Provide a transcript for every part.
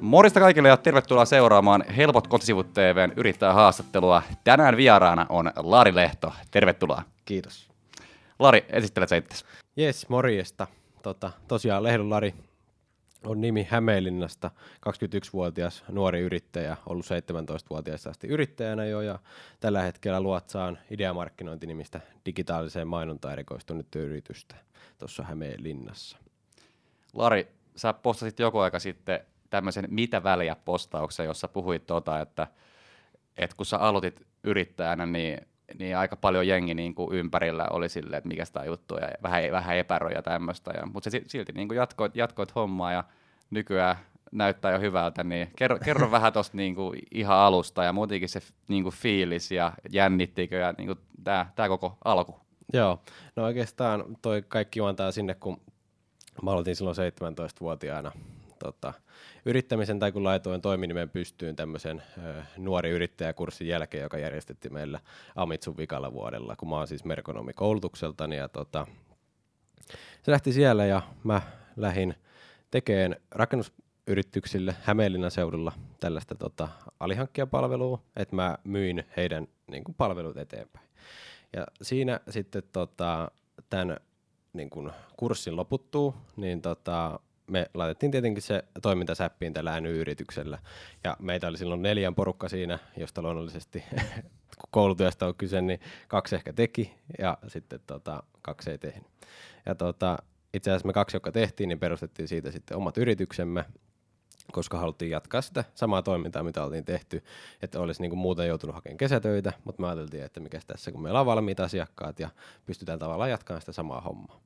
Morista kaikille ja tervetuloa seuraamaan Helpot kotisivut TVn yrittäjähaastattelua. Tänään vieraana on Lari Lehto. Tervetuloa. Kiitos. Lari, esittelet sä itsesi. Jes, morjesta. Tota, tosiaan Lehdon Lari on nimi Hämeenlinnasta, 21-vuotias nuori yrittäjä, ollut 17-vuotiaasta asti yrittäjänä jo ja tällä hetkellä luotsaan ideamarkkinointinimistä digitaaliseen mainontaan erikoistunutta yritystä tuossa Hämeenlinnassa. Lari, sä postasit joku aika sitten tämmöisen mitä väliä postauksen, jossa puhuit tota, että, että kun sä aloitit yrittäjänä, niin, niin aika paljon jengi niin kuin ympärillä oli silleen, että mikä sitä juttu ja vähän, vähän epäröjä tämmöistä. Ja, mutta se silti niin kuin jatkoit, jatkoit hommaa ja nykyään näyttää jo hyvältä, niin kerro, kerro vähän tuosta niin ihan alusta ja muutenkin se niin kuin fiilis ja jännittikö ja niin kuin tämä koko alku. Joo, no oikeastaan toi kaikki juontaa sinne, kun mä aloitin silloin 17-vuotiaana tota, yrittämisen tai kun laitoin toiminimen pystyyn tämmöisen ö, nuori yrittäjäkurssin jälkeen, joka järjestettiin meillä Amitsun vikalla vuodella, kun mä oon siis merkonomi koulutukseltani ja tota, se lähti siellä ja mä lähdin tekemään rakennusyrityksille Hämeenlinnan seudulla tällaista tota, alihankkijapalvelua, että mä myin heidän niin kuin, palvelut eteenpäin. Ja siinä sitten tota, tämän niin kun kurssin loputtuu, niin tota, me laitettiin tietenkin se toiminta säppiin tällä NY-yrityksellä. Ja meitä oli silloin neljän porukka siinä, josta luonnollisesti kun koulutyöstä on kyse, niin kaksi ehkä teki ja sitten tota, kaksi ei tehnyt. Ja tota, itse asiassa me kaksi, jotka tehtiin, niin perustettiin siitä sitten omat yrityksemme, koska haluttiin jatkaa sitä samaa toimintaa, mitä oltiin tehty, että olisi niin muuten joutunut hakemaan kesätöitä, mutta me ajateltiin, että mikä tässä, kun meillä on valmiita asiakkaat ja pystytään tavallaan jatkamaan sitä samaa hommaa.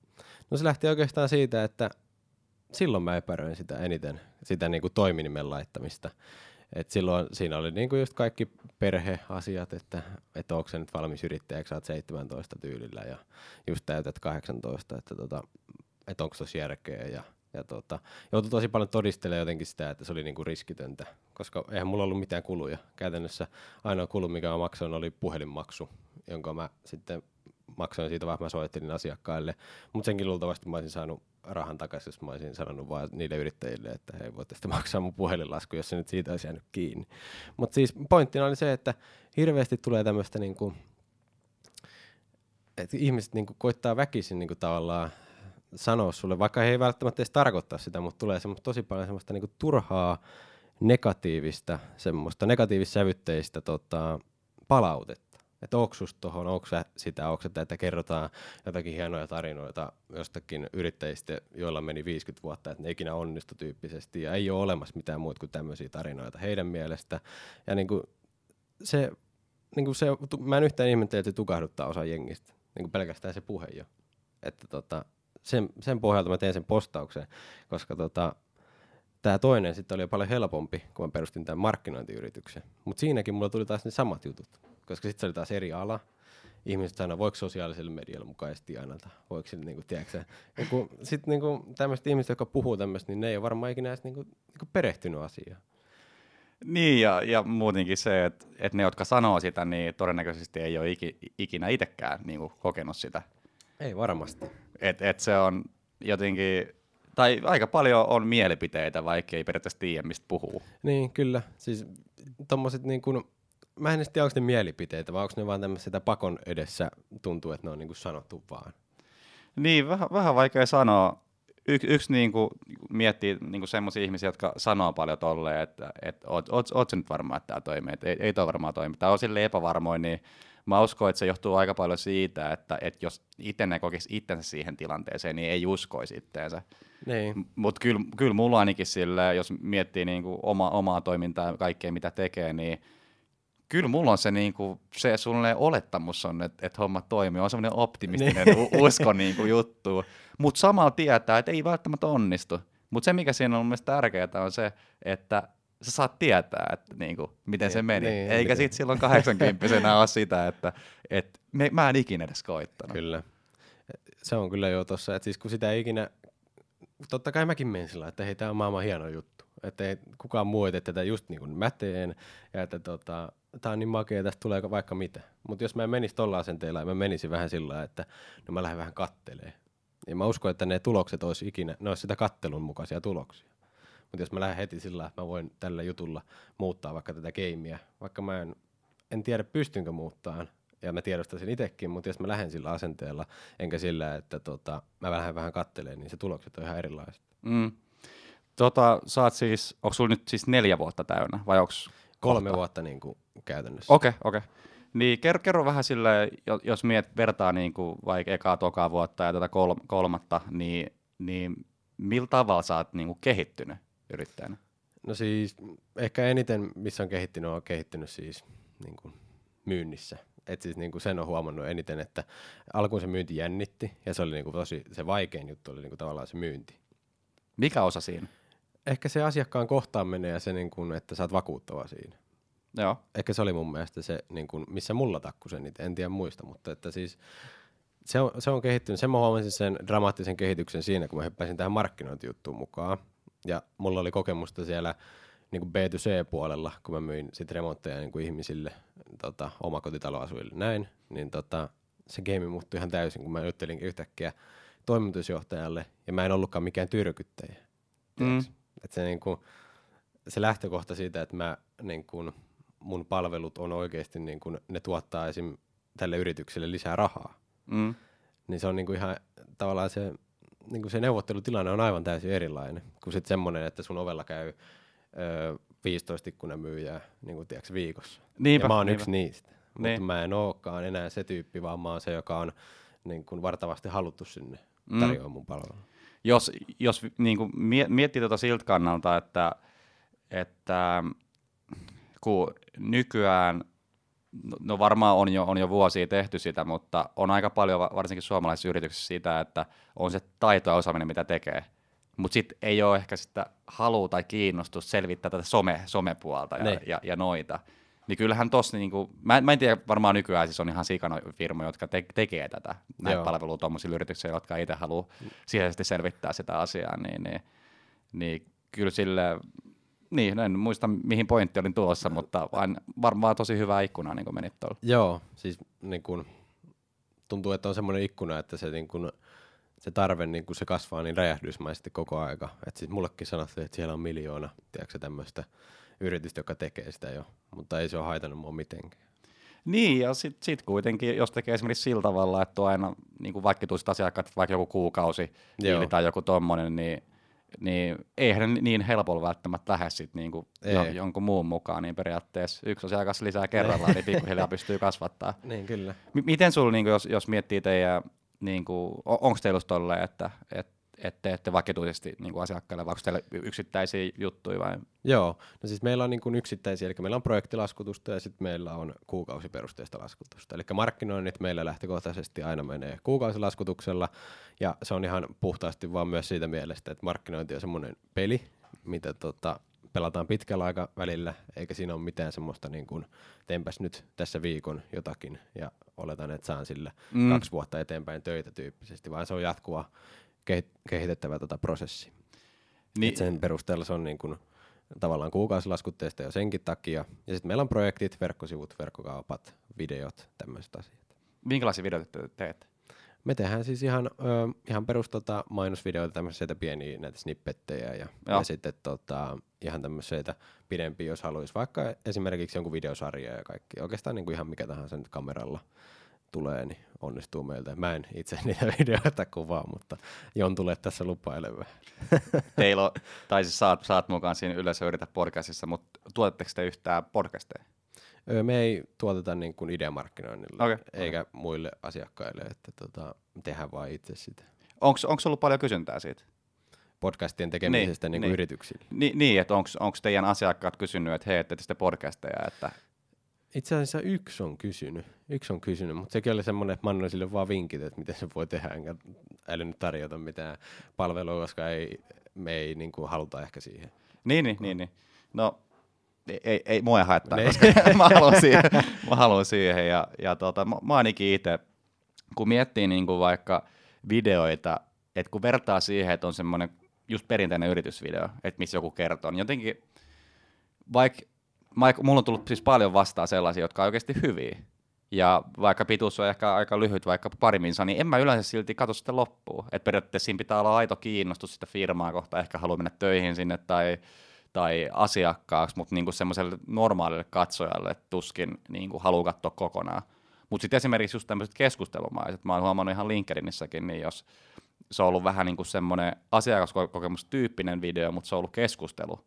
No se lähti oikeastaan siitä, että silloin mä epäröin sitä eniten, sitä niin kuin toiminimen laittamista. Et silloin siinä oli niinku just kaikki perheasiat, että, että onko se nyt valmis yrittäjäksi, sä oot 17 tyylillä ja just täytät 18, että, tota, että onko tuossa järkeä ja, ja tota, joutui tosi paljon todistelemaan jotenkin sitä, että se oli niinku riskitöntä, koska eihän mulla ollut mitään kuluja. Käytännössä ainoa kulu, mikä mä maksoin, oli puhelinmaksu, jonka mä sitten maksoin siitä vaan, mä soittelin asiakkaille, mutta senkin luultavasti mä olisin saanut rahan takaisin, jos mä olisin sanonut vaan niille yrittäjille, että he voitte sitten maksaa mun puhelinlasku, jos se nyt siitä olisi jäänyt kiinni. Mutta siis pointtina oli se, että hirveästi tulee tämmöistä niinku, että ihmiset niinku koittaa väkisin niinku tavallaan sanoa sulle, vaikka he ei välttämättä edes tarkoittaa sitä, mutta tulee semmoista tosi paljon semmoista niinku turhaa negatiivista, semmoista negatiivissävytteistä tota, palautetta että onko susta tuohon, onko sitä, onko sitä, että kerrotaan jotakin hienoja tarinoita jostakin yrittäjistä, joilla meni 50 vuotta, että ne ikinä onnistu tyyppisesti, ja ei ole olemassa mitään muuta kuin tämmöisiä tarinoita heidän mielestä. Ja niin kuin se, niin kuin se, mä en yhtään ihmettele, että se tukahduttaa osa jengistä, niin kuin pelkästään se puhe jo. Että tota, sen, sen pohjalta mä teen sen postauksen, koska tota, tämä toinen sitten oli jo paljon helpompi, kun mä perustin tämän markkinointiyrityksen. Mutta siinäkin mulla tuli taas ne samat jutut koska sitten se oli taas eri ala. Ihmiset sanoo, voiko sosiaaliselle medialle mukaisesti aina, voiko sille, niin tiedätkö, sitten niin tämmöiset ihmiset, jotka puhuu tämmöistä, niin ne ei ole varmaan ikinä edes niin kuin, niin kuin perehtynyt asiaan. Niin, ja, ja muutenkin se, että, että ne, jotka sanoo sitä, niin todennäköisesti ei ole iki, ikinä itsekään niin kuin, kokenut sitä. Ei varmasti. Et, et se on jotenkin, tai aika paljon on mielipiteitä, vaikka ei periaatteessa tiedä, mistä puhuu. Niin, kyllä. Siis tommoset niin kuin, mä en tiedä, onko ne mielipiteitä, vai onko ne vaan tämmöistä pakon edessä tuntuu, että ne on niinku sanottu vaan. Niin, vähän, vähän vaikea sanoa. Y- yksi niinku miettii niinku semmoisia ihmisiä, jotka sanoo paljon tolleen, että et, oot, oot, oot se nyt varma, että tämä toimii, että ei, ei toi varmaan toimi. Tämä on silleen epävarmoin, niin mä uskon, että se johtuu aika paljon siitä, että, että jos itse ne kokisi itsensä siihen tilanteeseen, niin ei uskoisi itteensä. Niin. Mutta kyllä, kyllä mulla ainakin sille, jos miettii niinku oma, omaa toimintaa ja kaikkea mitä tekee, niin kyllä mulla on se, niinku, se suunnilleen olettamus on, että, että homma toimii. On semmoinen optimistinen niin. usko niinku, juttu. Mutta samalla tietää, että ei välttämättä onnistu. Mutta se, mikä siinä on mielestäni tärkeää, on se, että sä saat tietää, että niinku, miten niin, se meni. Niin, Eikä sitten silloin 80 ole sitä, että et, me, mä en ikinä edes koittanut. Kyllä. Se on kyllä jo tossa, että siis kun sitä ei ikinä, totta kai mäkin menen sillä, että hei, tämä on maailman hieno juttu. Että ei kukaan muu ei tätä just niin kuin mä teen, ja että tota, tää on niin makea, tästä tulee vaikka mitä. Mutta jos mä menisin tuolla asenteella mä menisin vähän sillä että no mä lähden vähän kattelee. Ja mä uskon, että ne tulokset olisi ikinä, ne olisi sitä kattelun mukaisia tuloksia. Mutta jos mä lähden heti sillä, että mä voin tällä jutulla muuttaa vaikka tätä gameia, vaikka mä en, en tiedä pystynkö muuttaan, ja mä tiedostan sen itsekin, mutta jos mä lähden sillä asenteella, enkä sillä, että tota, mä lähden vähän katteleen, niin se tulokset on ihan erilaiset. Mm. Tota, oot siis, onko sulla nyt siis neljä vuotta täynnä, vai onko Kolme kohta? vuotta niin kuin käytännössä. Okei, okay, okei. Okay. Niin kerro, kerro vähän sille, jos miet vertaa niin kuin vaikka ekaa tokaa vuotta ja tätä kol, kolmatta, niin, niin millä tavalla sä oot niin kuin kehittynyt yrittäjänä? No siis ehkä eniten, missä on kehittynyt, on kehittynyt siis niin kuin myynnissä. Et siis niin kuin sen on huomannut eniten, että alkuun se myynti jännitti ja se oli niin kuin tosi, se vaikein juttu oli niin kuin tavallaan se myynti. Mikä osa siinä? Ehkä se asiakkaan kohtaaminen ja se, niin kuin, että sä oot vakuuttava siinä. Joo. Ehkä se oli mun mielestä se, niin kuin, missä mulla takku sen, niin en tiedä muista, mutta että siis se on, se on kehittynyt. Sen mä huomasin sen dramaattisen kehityksen siinä, kun mä hyppäsin tähän markkinointijuttuun mukaan. Ja mulla oli kokemusta siellä niin kuin B2C-puolella, kun mä myin sit remontteja niin kuin ihmisille, tota, omakotitaloasujille näin, niin tota, se game muuttui ihan täysin, kun mä juttelin yhtäkkiä toimitusjohtajalle, ja mä en ollutkaan mikään tyrkyttäjä. Mm. Et se, niin kuin, se lähtökohta siitä, että mä, niin kuin, mun palvelut on oikeasti, niin kuin, ne tuottaa esim. tälle yritykselle lisää rahaa, Mm. niin se on niin kuin ihan tavallaan se, niin kuin se neuvottelutilanne on aivan täysin erilainen kuin sitten semmoinen, että sun ovella käy ö, 15 ikkunan myyjää niin kuin, tiedätkö, viikossa. Niinpä, ja mä oon niinpä. yksi niistä. Mutta Niin. mä en olekaan enää se tyyppi, vaan mä oon se, joka on niin kuin vartavasti haluttu sinne Mm. tarjoaa mun palvelua. Jos, jos niin kuin mie- miettii tuota siltä kannalta, että, että kun nykyään, no- no varmaan on jo, on jo vuosia tehty sitä, mutta on aika paljon va- varsinkin suomalaisissa yrityksissä sitä, että on se taito ja osaaminen, mitä tekee. Mutta sitten ei ole ehkä sitä halua tai kiinnostus selvittää tätä some, somepuolta ja, Ne. ja, ja noita. Niin kyllähän tossa, niinku, mä, en- mä en tiedä, varmaan nykyään siis on ihan sikana firmoja, jotka te, tekee tätä, näitä Joo. palvelua tuommoisille yrityksille, jotka itse haluaa sisäisesti selvittää sitä asiaa, niin, niin, niin kyllä sille, niin, en muista mihin pointti olin tulossa, mutta vain, varmaan tosi hyvää ikkunaa niin kuin menit tuolla. Joo, siis niin kun, tuntuu, että on semmoinen ikkuna, että se, niin kun, se tarve niin kun se kasvaa niin räjähdysmäisesti koko aika. Et siis mullekin sanottiin, että siellä on miljoona, tiedätkö tämmöistä yritystä, joka tekee sitä jo, mutta ei se ole haitannut mua mitenkään. Niin, ja sitten sit kuitenkin, jos tekee esimerkiksi sillä tavalla, että on aina niin kuin vaikka tuisit asiakkaat vaikka joku kuukausi Joo. tai joku tommonen, niin, niin eihän niin helpolla välttämättä lähde sit niin kuin jo, jonkun muun mukaan, niin periaatteessa yksi asiakas lisää kerrallaan, niin pikkuhiljaa pystyy kasvattaa. Niin, kyllä. M- miten sulla, niin kuin, jos, jos miettii teidän, niin kuin, onko teillä tolleen, että et, et teette vakituisesti niin kuin asiakkaille, vai onko teillä yksittäisiä juttuja vai? Joo, no siis meillä on niin kuin yksittäisiä, eli meillä on projektilaskutusta ja sitten meillä on kuukausiperusteista laskutusta. Eli markkinoinnit meillä lähtökohtaisesti aina menee kuukausilaskutuksella ja se on ihan puhtaasti vaan myös siitä mielestä, että markkinointi on semmoinen peli, mitä tota, pelataan pitkällä aikavälillä, eikä siinä ole mitään semmoista niin kuin teenpäs nyt tässä viikon jotakin ja oletan, että saan sillä Mm. kaksi vuotta eteenpäin töitä tyyppisesti, vaan se on jatkuva kehitettävä tota prosessi. Niin. Et sen perusteella se on niin kuin, tavallaan kuukausilaskutteista jo senkin takia. Ja sitten meillä on projektit, verkkosivut, verkkokaupat, videot, tämmöiset asiat. Minkälaisia videoita te teette? Me tehdään siis ihan, ö, ihan perus tota, mainosvideoita, tämmöisiä pieniä näitä snippettejä ja, Joo. ja sitten tota, ihan tämmöisiä pidempiä, jos haluaisi vaikka esimerkiksi jonkun videosarja ja kaikki. Oikeastaan niin kuin ihan mikä tahansa nyt kameralla tulee, niin onnistuu meiltä. Mä en itse niitä videoita kuvaa, mutta Jon tulee tässä lupailemaan. Teillä on, tai siis saat, saat mukaan siinä yleensä yritä podcastissa, mutta tuotatteko te yhtään podcasteja? Öö, Me ei tuoteta niin kuin ideamarkkinoinnille Okei, eikä muille asiakkaille, että tota, tehdään vaan itse sitä. Onko ollut paljon kysyntää siitä? Podcastien tekemisestä niin, niin, niin. niin. yrityksille. Ni, niin, että onko teidän asiakkaat kysynyt, että hei, teette sitten podcasteja, että Itse asiassa yksi on kysynyt, yksi on kysynyt, mutta sekin oli semmoinen, että mä annoin sille vaan vinkit, että miten se voi tehdä, enkä älynyt tarjota mitään palvelua, koska ei, me ei niin kuin, haluta ehkä siihen. Niin, niin, niin, niin. No, ei, ei, ei mua ei haittaa, Ne. koska mä haluan siihen. Mä haluan siihen ja, ja tota, mä, mä ainakin itse, kun miettii niin kuin vaikka videoita, että kun vertaa siihen, että on semmoinen just perinteinen yritysvideo, että missä joku kertoo, niin jotenkin, vaikka, mulla on tullut siis paljon vastaan sellaisia, jotka on oikeasti hyviä, ja vaikka pituus on ehkä aika lyhyt, vaikka pari minsa, niin en mä yleensä silti katso sitä loppuun. Että periaatteessa siinä pitää olla aito kiinnostus sitä firmaa kohta, ehkä haluaa mennä töihin sinne tai, tai asiakkaaksi, mutta niinku semmoiselle normaalille katsojalle tuskin niinku haluaa katsoa kokonaan. Mutta sitten esimerkiksi just tämmöiset keskustelumaiset, mä oon huomannut ihan LinkedInissäkin, niin jos se on ollut vähän niin semmoinen asiakaskokemustyyppinen video, mutta se on ollut keskustelu,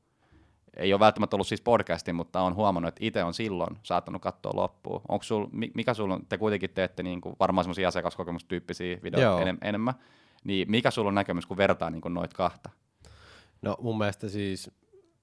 ei ole välttämättä ollut siis podcasti, mutta on huomannut, että itse on silloin saattanut katsoa loppuun. Onko sul, mikä sulla on, te kuitenkin teette niin kuin varmaan semmoisia asiakaskokemustyyppisiä videoita enem, enemmän, niin mikä sulla on näkemys, kun vertaa niin kuin noita kahta? No mun mielestä siis,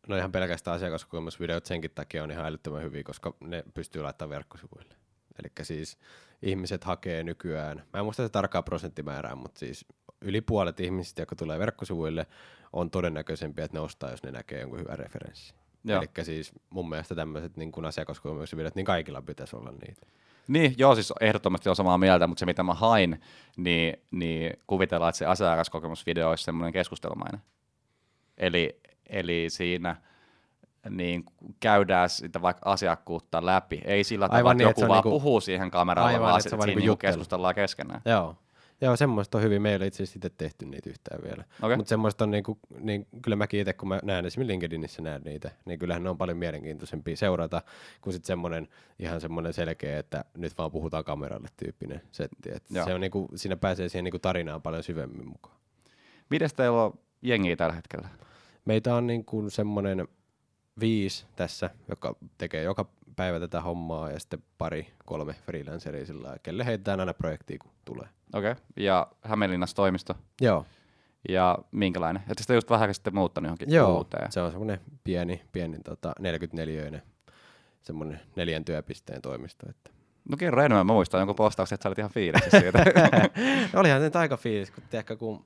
no ihan pelkästään asiakaskokemusvideot senkin takia on ihan älyttömän hyviä, koska ne pystyy laittamaan verkkosivuille. Eli siis ihmiset hakee nykyään, mä en muista sitä tarkkaa prosenttimäärää, mutta siis yli puolet ihmisistä, jotka tulee verkkosivuille, on todennäköisempiä, että ne ostaa, jos ne näkee jonkun hyvän referenssin. Eli siis mun mielestä tämmöiset niin asiakaskokemusvideot, niin kaikilla pitäisi olla niitä. Niin, joo, siis ehdottomasti on samaa mieltä, mutta se mitä mä hain, niin, niin kuvitellaan, että se asiakaskokemusvideo olisi semmoinen keskustelumainen. Eli, eli siinä niin käydään sitä vaikka asiakkuutta läpi. Ei sillä tavalla, että niin, joku että vaan niinku, puhuu siihen kameralle, aivan, vaan että niinku, niinku keskustellaan keskenään. Joo, Joo, semmoista on hyvin. Meillä itse asiassa itse tehty niitä yhtään vielä. Okay. Mutta semmoista on niinku, niin kyllä mäkin itse, kun mä näen esimerkiksi LinkedInissä näen niitä, niin kyllähän ne on paljon mielenkiintoisempia seurata kuin sitten semmoinen ihan semmoinen selkeä, että nyt vaan puhutaan kameralle tyyppinen setti. Et se on niinku, siinä pääsee siihen niinku tarinaan paljon syvemmin mukaan. Mites teillä on jengiä tällä hetkellä? Meitä on niinku semmoinen viisi tässä, joka tekee joka päivä tätä hommaa ja sitten pari, kolme freelanceria sillä kelle heitetään aina projektia, kun tulee. Okei, okay. ja Hämeenlinnassa toimisto? Joo. Ja minkälainen? Että sitä just vähän sitten muuttanut johonkin Joo, uuteen. se on semmoinen pieni, pieni tota, 44 semmoinen neljän työpisteen toimisto. Että. No kerro enemmän, mä muistan jonkun postauksen, että sä olit ihan fiilissä siitä. no, olihan se nyt aika fiilis, kun ehkä kun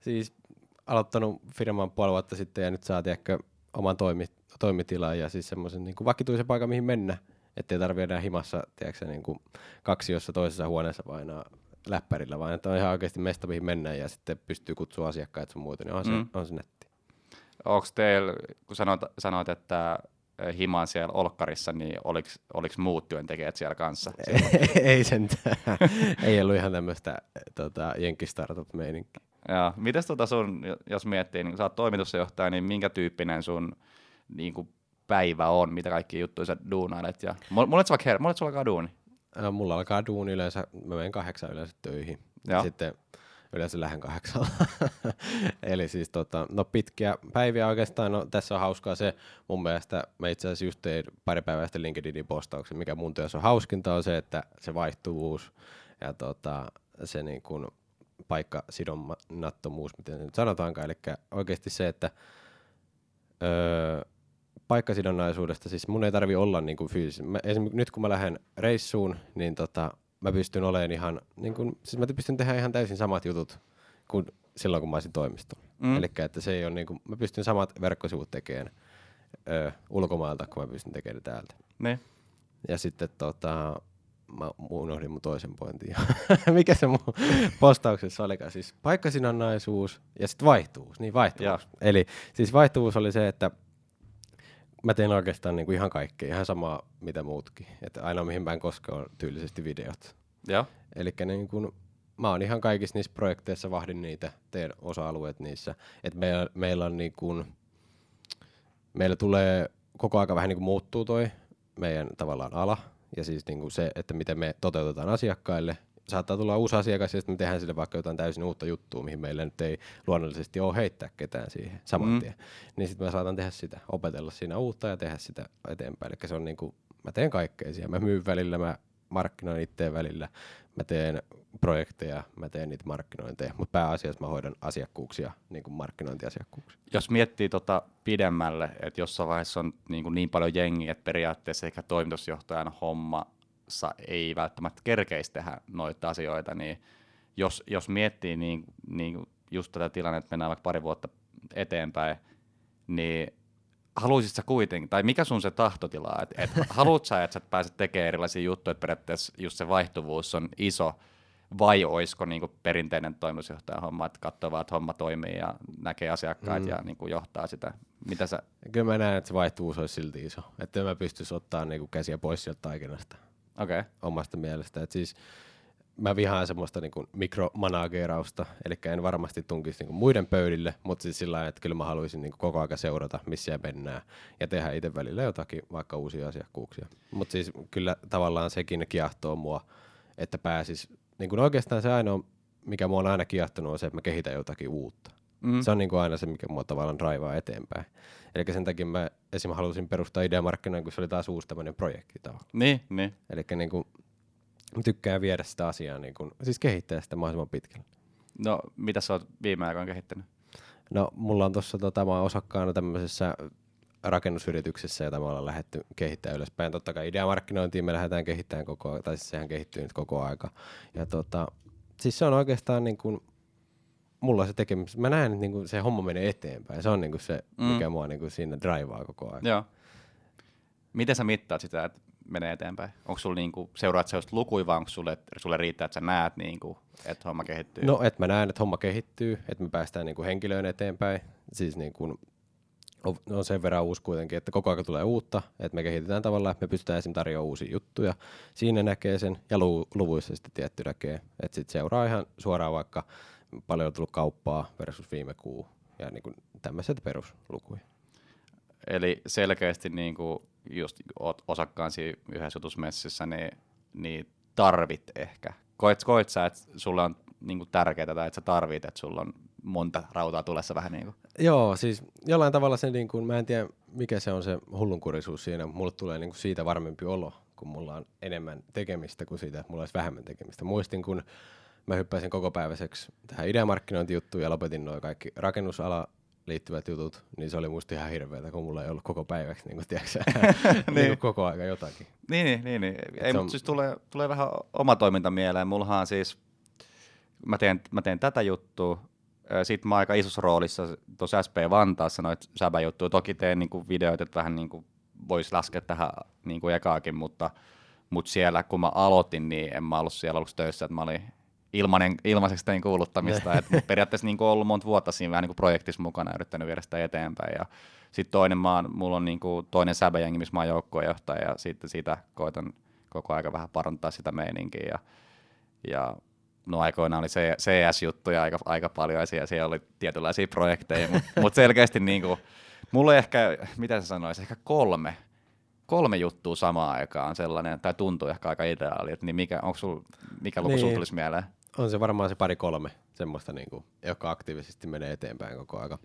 siis aloittanut firman puoli vuotta sitten ja nyt saa ehkä oman toimi, toimitilan ja siis semmoisen niin vakituisen paikan, mihin mennä. Ettei tarvitse enää himassa, tiedätkö, niin kuin kaksi jossa toisessa huoneessa painaa läppärillä, vaan että on ihan oikeasti mesta, mihin mennään ja sitten pystyy kutsua asiakkaita sun muuta, niin on, mm. se, on se netti. Onko teillä, kun sanoit, sanoit, että eh, himaan siellä Olkkarissa, niin oliko muut työntekijät siellä kanssa? ei sentään. ei ollut ihan tämmöistä tota, jenkkistartup-meininkiä. Joo. Mites tota sun, jos miettii, niin kun sä oot toimitusjohtaja, niin minkä tyyppinen sun niin kuin päivä on, mitä kaikki juttuja sä duunailet? Ja... Mulla vaikka her- mulla sulla alkaa duuni? No, mulla alkaa duuni yleensä, mä menen kahdeksan yleensä töihin. Ja sitten yleensä lähden kahdeksalla. Eli siis tota, no pitkiä päiviä oikeastaan, no tässä on hauskaa se, mun mielestä mä itse asiassa just tein pari päivää sitten LinkedInin postauksen, mikä mun työssä on hauskinta on se, että se vaihtuvuus ja tota, se niin kuin paikkasidonnattomuus, miten se nyt sanotaankaan, eli oikeasti se, että öö, paikkasidonnaisuudesta, siis mun ei tarvi olla niin kuin fyysisesti. Mä, esimerkiksi nyt kun mä lähden reissuun, niin tota, mä pystyn olemaan ihan, niin kuin, siis mä pystyn tehdä ihan täysin samat jutut kuin silloin, kun mä olisin toimistolla. Mm. Eli että se ei ole niin kuin, mä pystyn samat verkkosivut tekemään ö, ulkomailta, kun mä pystyn tekemään täältä. Ne. Ja sitten tota, mä unohdin mun toisen pointin. Mikä se mun postauksessa olikaan? Siis paikkasidonnaisuus ja sitten vaihtuvuus. Niin vaihtuvuus. Ja. Eli siis vaihtuvuus oli se, että mä teen oikeastaan niinku ihan kaikkea, ihan samaa mitä muutkin. Että ainoa mihin mä en koske on tyylisesti videot. Ja. Eli niin kun, mä oon ihan kaikissa niissä projekteissa, vahdin niitä, teen osa-alueet niissä. Et meillä, meillä on niin kun, meillä tulee koko aika vähän niin kuin muuttuu toi meidän tavallaan ala, ja siis niin kuin se, että miten me toteutetaan asiakkaille. Saattaa tulla uusi asiakas ja sitten me tehdään sille vaikka jotain täysin uutta juttua, mihin meillä nyt ei luonnollisesti ole heittää ketään siihen saman mm. tien. Niin sitten mä saatan tehdä sitä, opetella siinä uutta ja tehdä sitä eteenpäin. Eli se on niin kuin, mä teen kaikkea siellä. Mä myyn välillä, mä markkinoin itteen välillä, mä teen projekteja, mä teen niitä markkinointeja, mutta pääasiassa mä hoidan asiakkuuksia, niin kuin markkinointiasiakkuuksia. Jos miettii tota pidemmälle, että jossain vaiheessa on niin, kuin niin paljon jengiä, että periaatteessa ehkä toimitusjohtajan hommassa ei välttämättä kerkeisi tehdä noita asioita, niin jos, jos miettii niin, niin just tätä tilannetta, että mennään vaikka pari vuotta eteenpäin, niin haluaisit sä kuitenkin, tai mikä sun se tahtotila, että et, haluat sä, että sä pääset tekemään erilaisia juttuja, että periaatteessa just se vaihtuvuus on iso, vai olisiko niin perinteinen toimitusjohtajan homma, että katsoo vaan, että homma toimii ja näkee asiakkaat mm. ja niin kuin johtaa sitä. Mitä sä... Kyllä mä näen, että se vaihtuvuus olisi silti iso, että mä pystyisi ottaa niin kuin käsiä pois sieltä taikinasta. Okei. omasta mielestä. Et siis mä vihaan semmoista niin mikromanagerausta, eli en varmasti tunkisi niin muiden pöydille, mutta siis sillä lailla, että kyllä mä haluaisin niin koko ajan seurata, missä mennään, ja tehdä itse välillä jotakin, vaikka uusia asiakkuuksia. Mutta siis kyllä tavallaan sekin kiehtoo mua, että pääsis, niin kuin oikeastaan se ainoa, mikä mua on aina kiehtonut, on se, että mä kehitän jotakin uutta. Mm. Se on niin kuin aina se, mikä mua tavallaan raivaa eteenpäin. Eli sen takia mä esim. halusin perustaa ideamarkkinoin, kun se oli taas uusi tämmöinen projekti tavallaan. Niin, niin. Eli niin kuin, mä tykkään viedä sitä asiaa, niin kuin, siis kehittää sitä mahdollisimman pitkälle. No, mitä sä oot viime aikoina kehittänyt? No, mulla on tuossa tota, mä osakkaana tämmöisessä rakennusyrityksessä, jota me ollaan lähdetty kehittämään ylöspäin. Totta kai ideamarkkinointiin me lähdetään kehittämään koko ajan, tai siis sehän kehittyy nyt koko aika. Ja tota, siis se on oikeastaan niin kuin, mulla se tekemis, mä näen, että niinku se homma menee eteenpäin. Se on niinku se, mm. mikä mua niinku siinä draivaa koko ajan. Joo. Miten sä mittaat sitä, että menee eteenpäin? Onko sulla niinku, seuraat sellaista lukuja vai onko sulle, sulle riittää, että sä näet, niinku, että homma kehittyy? No, että mä näen, että homma kehittyy, että me päästään niinku henkilöön eteenpäin. Siis niinku, on sen verran uusi kuitenkin, että koko ajan tulee uutta, että me kehitetään tavallaan, että me pystytään esimerkiksi tarjoamaan uusia juttuja. Siinä näkee sen, ja luvuissa sitten tietty näkee, että sitten seuraa ihan suoraan vaikka paljon on tullut kauppaa versus viime kuu ja niin kuin tämmöiset peruslukuja. Eli selkeästi niin kuin just osakkaan siinä yhdessä jutusmessissä, niin, niin tarvit ehkä. Koet, koet sä, että sulla on niin kuin tärkeää tai että sä tarvit, että sulla on monta rautaa tulessa vähän niin kuin? Joo, siis jollain tavalla se, niin kuin, mä en tiedä mikä se on se hullunkurisuus siinä, mulle tulee niin kuin siitä varmempi olo, kun mulla on enemmän tekemistä kuin siitä, että mulla olisi vähemmän tekemistä. Muistin, kun mä hyppäsin koko päiväiseksi tähän ideamarkkinointijuttuun ja lopetin noin kaikki rakennusala liittyvät jutut, niin se oli musta ihan hirveätä, kun mulla ei ollut koko päiväksi niin kuin, tiedätkö, niin. niin koko aika jotakin. Niin, niin, niin. niin. Ei, mutta on... siis tulee, tulee vähän oma toiminta mieleen. Mullahan siis, mä teen, mä teen tätä juttua, sitten mä aika isossa roolissa tuossa SP Vantaassa noita säbäjuttuja. Toki teen niinku videoita, että vähän niinku voisi laskea tähän niinku ekaakin, mutta, mutta siellä kun mä aloitin, niin en mä ollut siellä aluksi töissä, että mä olin ilmanen, ilmaiseksi tein kuuluttamista. et periaatteessa niin ollut monta vuotta siinä vähän niin kuin projektissa mukana ja yrittänyt viedä sitä eteenpäin. Ja sitten toinen maa, mulla on niin kuin toinen säbäjengi, missä mä oon joukkueenjohtaja ja sitten sitä koitan koko aika vähän parantaa sitä meininkiä. Ja, ja no aikoinaan oli CS-juttuja aika, aika paljon ja siellä, siellä oli tietynlaisia projekteja, mutta mut selkeästi niin kuin, mulla on ehkä, mitä sä sanoisit, ehkä kolme kolme juttua samaan aikaan sellainen, tai tuntuu ehkä aika ideaali, että niin mikä, onko sul, mikä luku niin. tulisi mieleen? On se varmaan se pari kolme semmoista, niin kuin, joka aktiivisesti menee eteenpäin koko aika.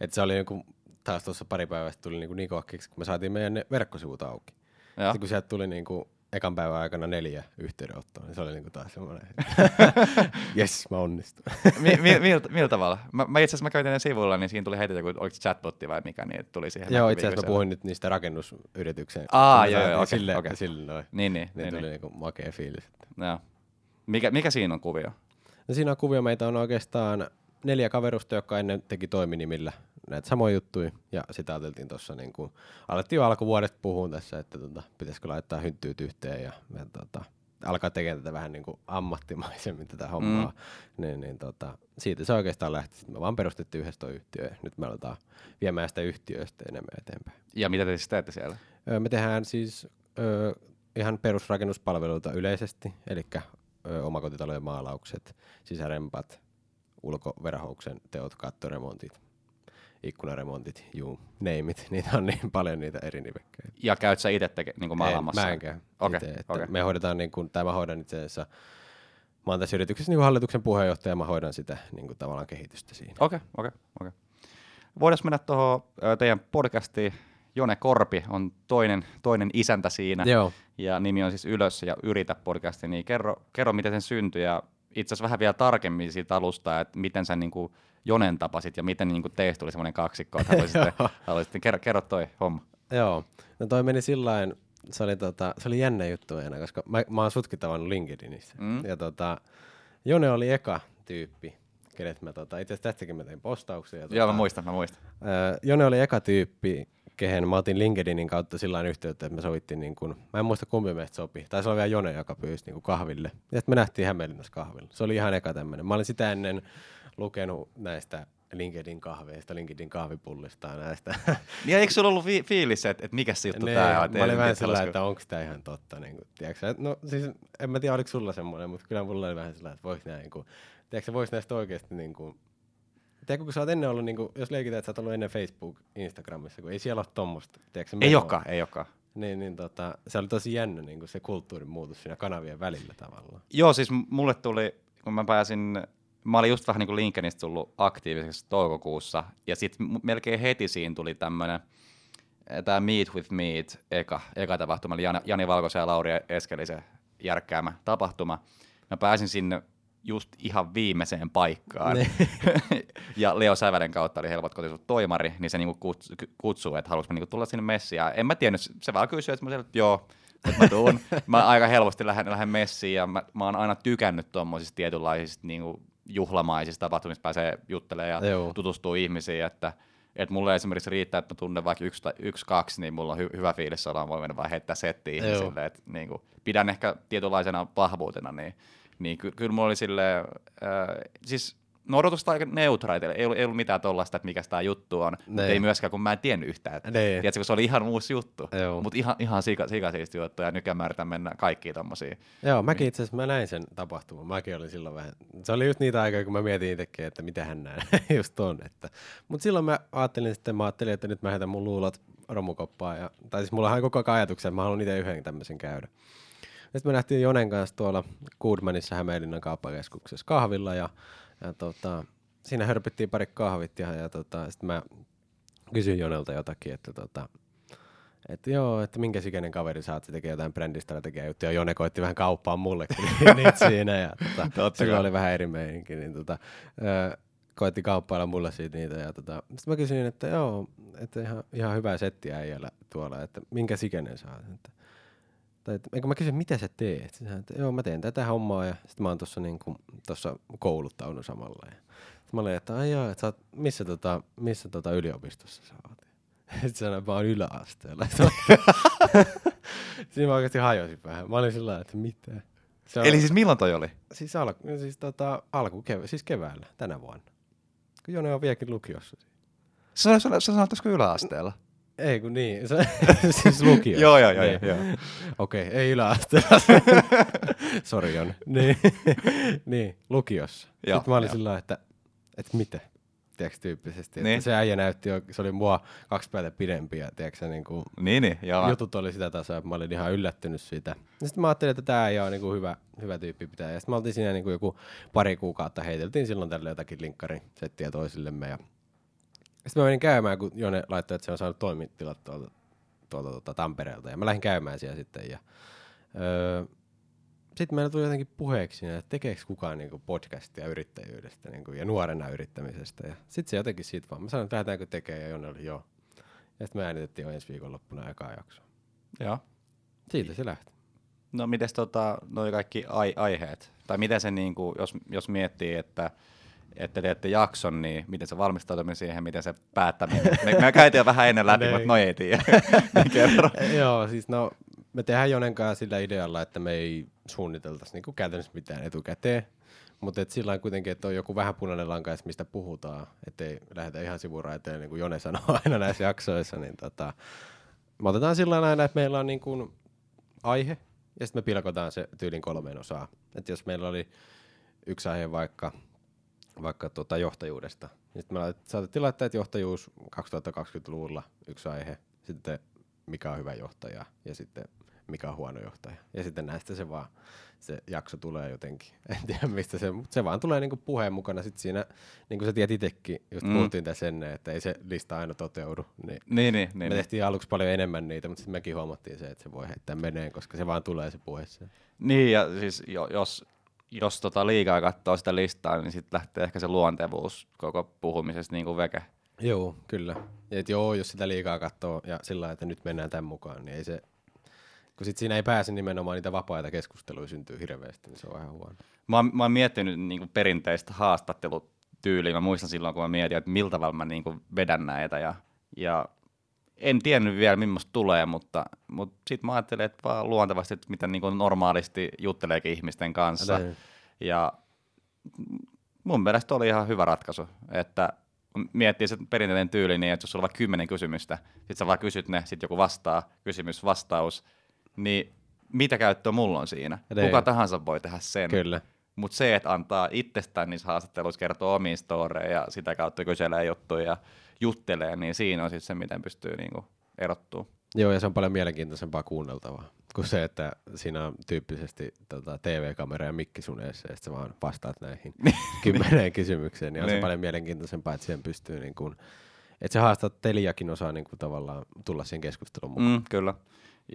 Et se oli niin kuin, taas tuossa pari päivästä tuli niin, kuin niin kun me saatiin meidän verkkosivut auki. Sitten kun sieltä tuli niin kuin, ekan päivän aikana neljä yhteydenottoa, niin se oli niinku taas semmoinen, jes, mä onnistun. mi, mi, miltä, tavalla? Mä, mä itse asiassa mä käytin sivuilla, niin siinä tuli heti joku, oliko chatbotti vai mikä, niin tuli siihen. Joo, itse asiassa mä puhuin nyt niistä rakennusyrityksen. Aa, joo, joo, okei. Sille, okay. sille noin. Niin, niin. niin, niin tuli niin. niinku makea fiilis. Joo. Mikä, mikä siinä on kuvio? No siinä on kuvio, meitä on oikeastaan neljä kaverusta, jotka ennen teki toiminimillä näitä samoja juttuja, ja sitä ajateltiin tuossa, niin kuin, alettiin jo alkuvuodesta puhua tässä, että tota, pitäisikö laittaa hynttyyt yhteen, ja me tota, alkaa tekemään tätä vähän niin kuin ammattimaisemmin tätä hommaa, mm. niin, niin tota, siitä se oikeastaan lähti. Sitten me vaan perustettiin yhdessä tuo yhtiö, ja nyt me aletaan viemään sitä yhtiöistä enemmän eteenpäin. Ja mitä te siis teette siellä? Öö, me tehdään siis öö, ihan perusrakennuspalveluita yleisesti, eli omakotitalojen maalaukset, sisärempat, ulkoverahouksen teot, kattoremontit, ikkunaremontit, juu, neimit, niitä on niin paljon niitä eri nivekkäitä. Ja käyt sä itse teke, niin maalaamassa? Mä en käy okay, ite, okay. Me hoidetaan, niin kuin, tai mä hoidan itse asiassa, mä oon tässä yrityksessä niin hallituksen puheenjohtaja, mä hoidan sitä niin kuin, tavallaan kehitystä siinä. Okei, okay, okei, okay, okei. Okay. Voidaan mennä tuohon teidän podcastiin. Jone Korpi on toinen, toinen isäntä siinä. Joo. Ja nimi on siis Ylös ja Yritä podcasti. Niin kerro, kerro miten sen syntyi ja itse asiassa vähän vielä tarkemmin siitä alusta, että miten sä niin kuin Jonen tapasit ja miten niin kuin teistä tuli semmoinen kaksikko, että haluaisitte, haluaisitte kerro, kerro toi homma. Joo, no toi meni sillain, se oli, tota, se oli jännä juttu aina, koska mä, mä oon sutkin tavannut LinkedInissä. Mm. Ja tota, Jone oli eka tyyppi, kenet mä tota, itse asiassa tästäkin mä tein postauksia. Tota, Joo, mä muistan, mä muistan. Jone oli eka tyyppi, kehen mä otin LinkedInin kautta sillä yhteyttä, että me sovittiin, niin kun, mä en muista kumpi meistä sopi, tai se oli vielä Jone, joka pyysi niin kahville. Ja sitten me nähtiin Hämeenlinnassa kahvilla. Se oli ihan eka tämmöinen. Mä olin sitä ennen lukenut näistä LinkedIn kahveista, LinkedIn kahvipullista ja näistä. Niin eikö sulla ollut fi- fiilis, että, että mikä se juttu Ne, tää on? Mä olin vähän sillä, että onko tämä ihan totta. Niin kuin, no siis en mä tiedä, oliko sulla semmoinen, mutta kyllä mulla oli vähän sillä, että voiko näin, niin kuin, tiedätkö, voiko näistä oikeasti niin kuin, Tiedätkö, kun sä oot ennen ollut, niin kuin, jos leikitään, että sä oot ollut ennen Facebook, Instagramissa, kun ei siellä ole tommosta. Tiedätkö, Ei olekaan, ei olekaan. Niin, niin tota, se oli tosi jännä niin kuin se kulttuurin muutos siinä kanavien välillä tavallaan. Joo, siis mulle tuli, kun mä pääsin, mä olin just vähän niin kuin LinkedInistä tullut aktiiviseksi toukokuussa, ja sitten melkein heti siinä tuli tämmöinen, tämä Meet with Meet, eka, eka tapahtuma, eli Jani, Jani Valkoisen ja Lauri Eskelisen järkkäämä tapahtuma. Mä pääsin sinne just ihan viimeiseen paikkaan. Ja Leo Sävälen kautta oli helpot kotisut toimari, niin se niinku kuts, kutsuu, että haluaisi niinku tulla sinne messiin. Ja en mä tiennyt, se vaan kysyi, että mä sanoin, että joo, että mä tuun. mä aika helposti lähden, lähden messiin ja mä, mä oon aina tykännyt tuommoisista tietynlaisista niinku juhlamaisista tapahtumista, pääsee juttelemaan ja Joo. tutustuu ihmisiin, että että mulle esimerkiksi riittää, että mä tunnen vaikka yksi, tai- yksi kaksi, niin mulla on hy- hyvä fiilis, ollaan voi mennä vaan heittää settiä Joo. ihmisille. Et, niin kuin, pidän ehkä tietynlaisena vahvuutena, niin, niin ky- kyllä mulla oli sille, äh, siis no odotusta aika neutraalia, ei ollut, ei ollut mitään tollaista, että mikä tämä juttu on, mutta Nee. ei myöskään, kun mä en tiennyt yhtään. Että, Nee. tiedätkö, kun se oli ihan uusi juttu, mutta ihan, ihan sika, sikasiisti juttu, ja nykyään mä yritän mennä kaikkiin tommosia. Joo, mäkin itse asiassa mä näin sen tapahtuman. Mäkin olin silloin vähän, se oli just niitä aikoja, kun mä mietin itsekin, että mitä hän näin just on. Että. Mutta silloin mä ajattelin sitten, mä ajattelin, että nyt mä heitän mun luulot romukoppaan. Ja, tai siis mulla on koko ajan ajatuksia, että mä haluan itse yhden tämmöisen käydä. Sitten me nähtiin Jonen kanssa tuolla Goodmanissa Hämeenlinnan kauppakeskuksessa kahvilla ja, ja tota, siinä hörpittiin pari kahvit ja, ja tota, sitten mä kysyin Jonelta jotakin, että tota, että joo, että minkä ikäinen kaveri sä oot, se tekee jotain brändistrategiaa juttuja. Jone koitti vähän kauppaa mullekin niitä siinä ja tota, Totta sillä oli vähän eri meininki, niin tota, ö, koitti kauppailla mulle siitä niitä ja tota, sitten mä kysyin, että joo, että ihan, ihan hyvää settiä äijällä tuolla, että minkä ikäinen sä oot. Että, tai, että, eikö mä kysyin, mitä sä teet? Hän, että joo, mä teen tätä hommaa ja sitten mä oon tuossa niinku, tossa kouluttaunut samalla. Ja sitten mä olin, että ai joo, että sä oot, missä, tota, missä tota yliopistossa sä oot? Sitten sanoin, että mä oon yläasteella. Siinä mä oikeasti hajosin vähän. Mä olin sillä että mitä? Se on, Eli siis milloin toi oli? siis, al, siis tota, alku kevä, siis keväällä tänä vuonna. Kun Jone on vieläkin lukiossa. Sä sanoit, sä sanoit yläasteella. Ei kun niin, se, siis lukiossa. Joo, joo, joo, Niin. joo. Okei, okay, ei yläasteella. Sori Jone. Niin, niin lukiossa. Joo, Sitten mä olin sillä että, että mitä? Tiedätkö tyyppisesti. Että Niin. se äijä näytti, jo- se oli mua kaksi päätä pidempi ja tiedätkö, niin kuin, Niin, niin, joo. jutut oli sitä tasoa, että mä olin ihan yllättynyt siitä. Sitten mä ajattelin, että tämä ei ole niin hyvä, hyvä tyyppi pitää. Ja sitten me oltiin siinä niin kuin joku pari kuukautta, heiteltiin silloin tälle jotakin linkkarisettiä toisillemme. Ja sitten mä menin käymään, kun Jone laittoi, että se on saanut toimitilat tuolta, tuolta tuolta Tampereelta. Ja mä lähdin käymään siellä sitten. Ja, öö, sitten meillä tuli jotenkin puheeksi, että tekeekö kukaan niinku podcastia yrittäjyydestä niinku, ja nuorena yrittämisestä. Ja sitten se jotenkin siitä vaan. Mä sanoin, että lähdetäänkö tekemään, ja Jonne oli joo. Ja sitten me äänitettiin jo ensi viikonloppuna eka jakso. joo. Siitä se lähti. No mites tota, noi kaikki ai- aiheet? Tai miten se, niinku, jos, jos miettii, että että teette jakson, niin miten se valmistautuminen siihen, miten se päättäminen. Me, me käytiin vähän ennen läpi, Niin. mutta no ei tiedä. niin. Joo, siis no, me tehdään Jonen kanssa sillä idealla, että me ei suunniteltaisi niinku käytännössä mitään etukäteen, mutta et sillä kuitenkin, että on joku vähän punainen lanka, mistä puhutaan, ettei lähdetä ihan sivuraiteen, niin kuin Jone sanoo aina näissä jaksoissa, niin tota, me otetaan sillä aina, että meillä on niin kuin aihe, ja sitten me pilkotaan se tyylin kolmeen osaan. Että jos meillä oli yksi aihe vaikka, vaikka tuota johtajuudesta, niin sitten me saatettiin laittaa, että johtajuus 2020-luvulla yksi aihe, sitten mikä on hyvä johtaja ja sitten mikä on huono johtaja. Ja sitten näistä se vaan, se jakso tulee jotenkin. En tiedä mistä se, mutta se vaan tulee niinku puheen mukana. Sitten siinä, niin kuin sä tiedät itsekin, just Mm. puhuttiin tässä ennen, että ei se lista aina toteudu. Niin Niin, niin, me niin. niin. tehtiin aluksi paljon enemmän niitä, mutta sitten mekin huomattiin se, että se voi heittää meneen, koska se vaan tulee se puhe siihen. Niin, ja siis jo, jos, jos tota liikaa katsoo sitä listaa, niin sitten lähtee ehkä se luontevuus koko puhumisesta niin kuin veke. Joo, kyllä. Ja et joo, jos sitä liikaa katsoo ja sillä lailla, että nyt mennään tämän mukaan, niin ei se, kun sit siinä ei pääse nimenomaan niitä vapaita keskusteluja syntyy hirveästi, niin se on vähän huono. Mä oon, mä oon miettinyt niin kuin perinteistä haastattelutyyliä. Mä muistan silloin, kun mä mietin, että miltä tavalla mä niin kuin vedän näitä. Ja, ja en tiennyt vielä, millaista tulee, mutta, mutta sitten mä ajattelin, että vaan luontevasti, että mitä niin normaalisti jutteleekin ihmisten kanssa. Näin. Ja mun mielestä oli ihan hyvä ratkaisu, että miettii se perinteinen tyyli niin, että jos sulla on kymmenen kysymystä, sit sä vaan kysyt ne, sit joku vastaa, kysymys, vastaus, niin mitä käyttöä mulla on siinä? Niin. Kuka tahansa voi tehdä sen. Kyllä. Mutta se, että antaa itsestään niissä haastatteluissa kertoa omiin storeja ja sitä kautta kyselee juttuja ja juttelee, niin siinä on sitten se, miten pystyy niinku erottuu. Joo, ja se on paljon mielenkiintoisempaa kuunneltavaa kuin se, että siinä on tyyppisesti tota, TV-kamera ja mikki sun eessä, ja sit sä vaan vastaat näihin kymmeneen kysymykseen, niin on se Niin. paljon mielenkiintoisempaa, että siihen pystyy niin kuin, että se haastattelijakin osaa niin kuin, tavallaan tulla siihen keskusteluun mukaan. Mm, kyllä.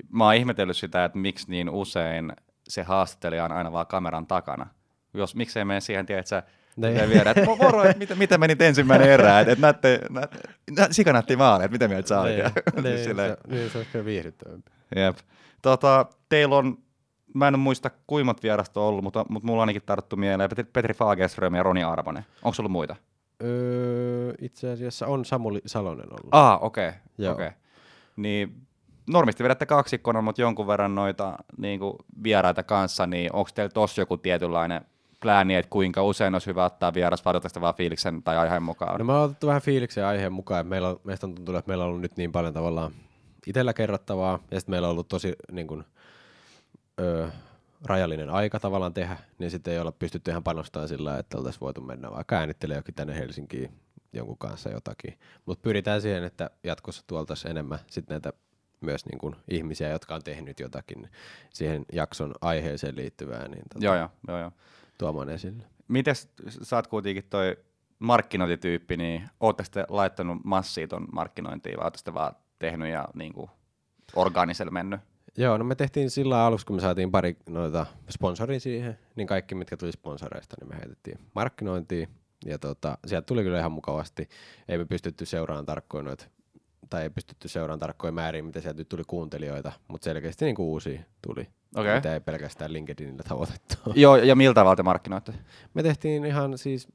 Mä oon ihmetellyt sitä, että miksi niin usein se haastattelija on aina vaan kameran takana. Jos, miksei mene siihen, tiedät sä, Niin. viedä, että moro, että miten, miten menit ensimmäinen erä, että et näette, näette, nä, sika näytti maali, että mitä mieltä sä olit. Niin, Ja niin, se, niin, se olisi kyllä viihdyttävämpi. Jep. Tota, teillä on, mä en muista kuimmat vierasta on ollut, mutta, mutta mulla ainakin tarttu mieleen Petri, Petri Fagerström ja Roni Arvonen. Onko ollut muita? Öö, itse asiassa on Samuli Salonen ollut. Ah, okei. Okay. Okay. Niin normisti vedätte kaksikkona, mutta jonkun verran noita niin kuin vieraita kanssa, niin onko teillä tossa joku tietynlainen plääni, että kuinka usein olisi hyvä ottaa vieras, vai vaan fiiliksen tai aiheen mukaan? No me ollaan otettu vähän fiiliksen ja aiheen mukaan. että Meillä on, meistä on tuntunut, että meillä on ollut nyt niin paljon tavallaan itsellä kerrottavaa, ja sitten meillä on ollut tosi niin kuin, ö, rajallinen aika tavallaan tehdä, niin sitten ei olla pystytty ihan panostamaan sillä että oltaisiin voitu mennä vaikka äänittelemään jokin tänne Helsinkiin jonkun kanssa jotakin. Mutta pyritään siihen, että jatkossa tuoltaisiin enemmän sit näitä myös niin kuin ihmisiä, jotka on tehnyt jotakin siihen jakson aiheeseen liittyvää, niin tota, Joo, joo, joo, joo. Tuomaan esille. Mites sä oot kuitenkin toi markkinointityyppi, niin ootte sitten laittanut massia ton markkinointiin, vai ootte vaan tehnyt ja niin kuin orgaanisella mennyt? Joo, no me tehtiin sillä aluksi, kun me saatiin pari noita sponsoria siihen, niin kaikki, mitkä tuli sponsoreista, niin me heitettiin markkinointiin. Ja tota, sieltä tuli kyllä ihan mukavasti. Ei me pystytty seuraamaan tarkkoin noita, tai ei pystytty seuraamaan tarkkoin määriin, mitä sieltä nyt tuli kuuntelijoita, mutta selkeästi niin uusia tuli, Okei. mitä ei pelkästään LinkedInillä tavoitettu. Joo, ja miltä tavalla te markkinoitte? Me tehtiin ihan siis,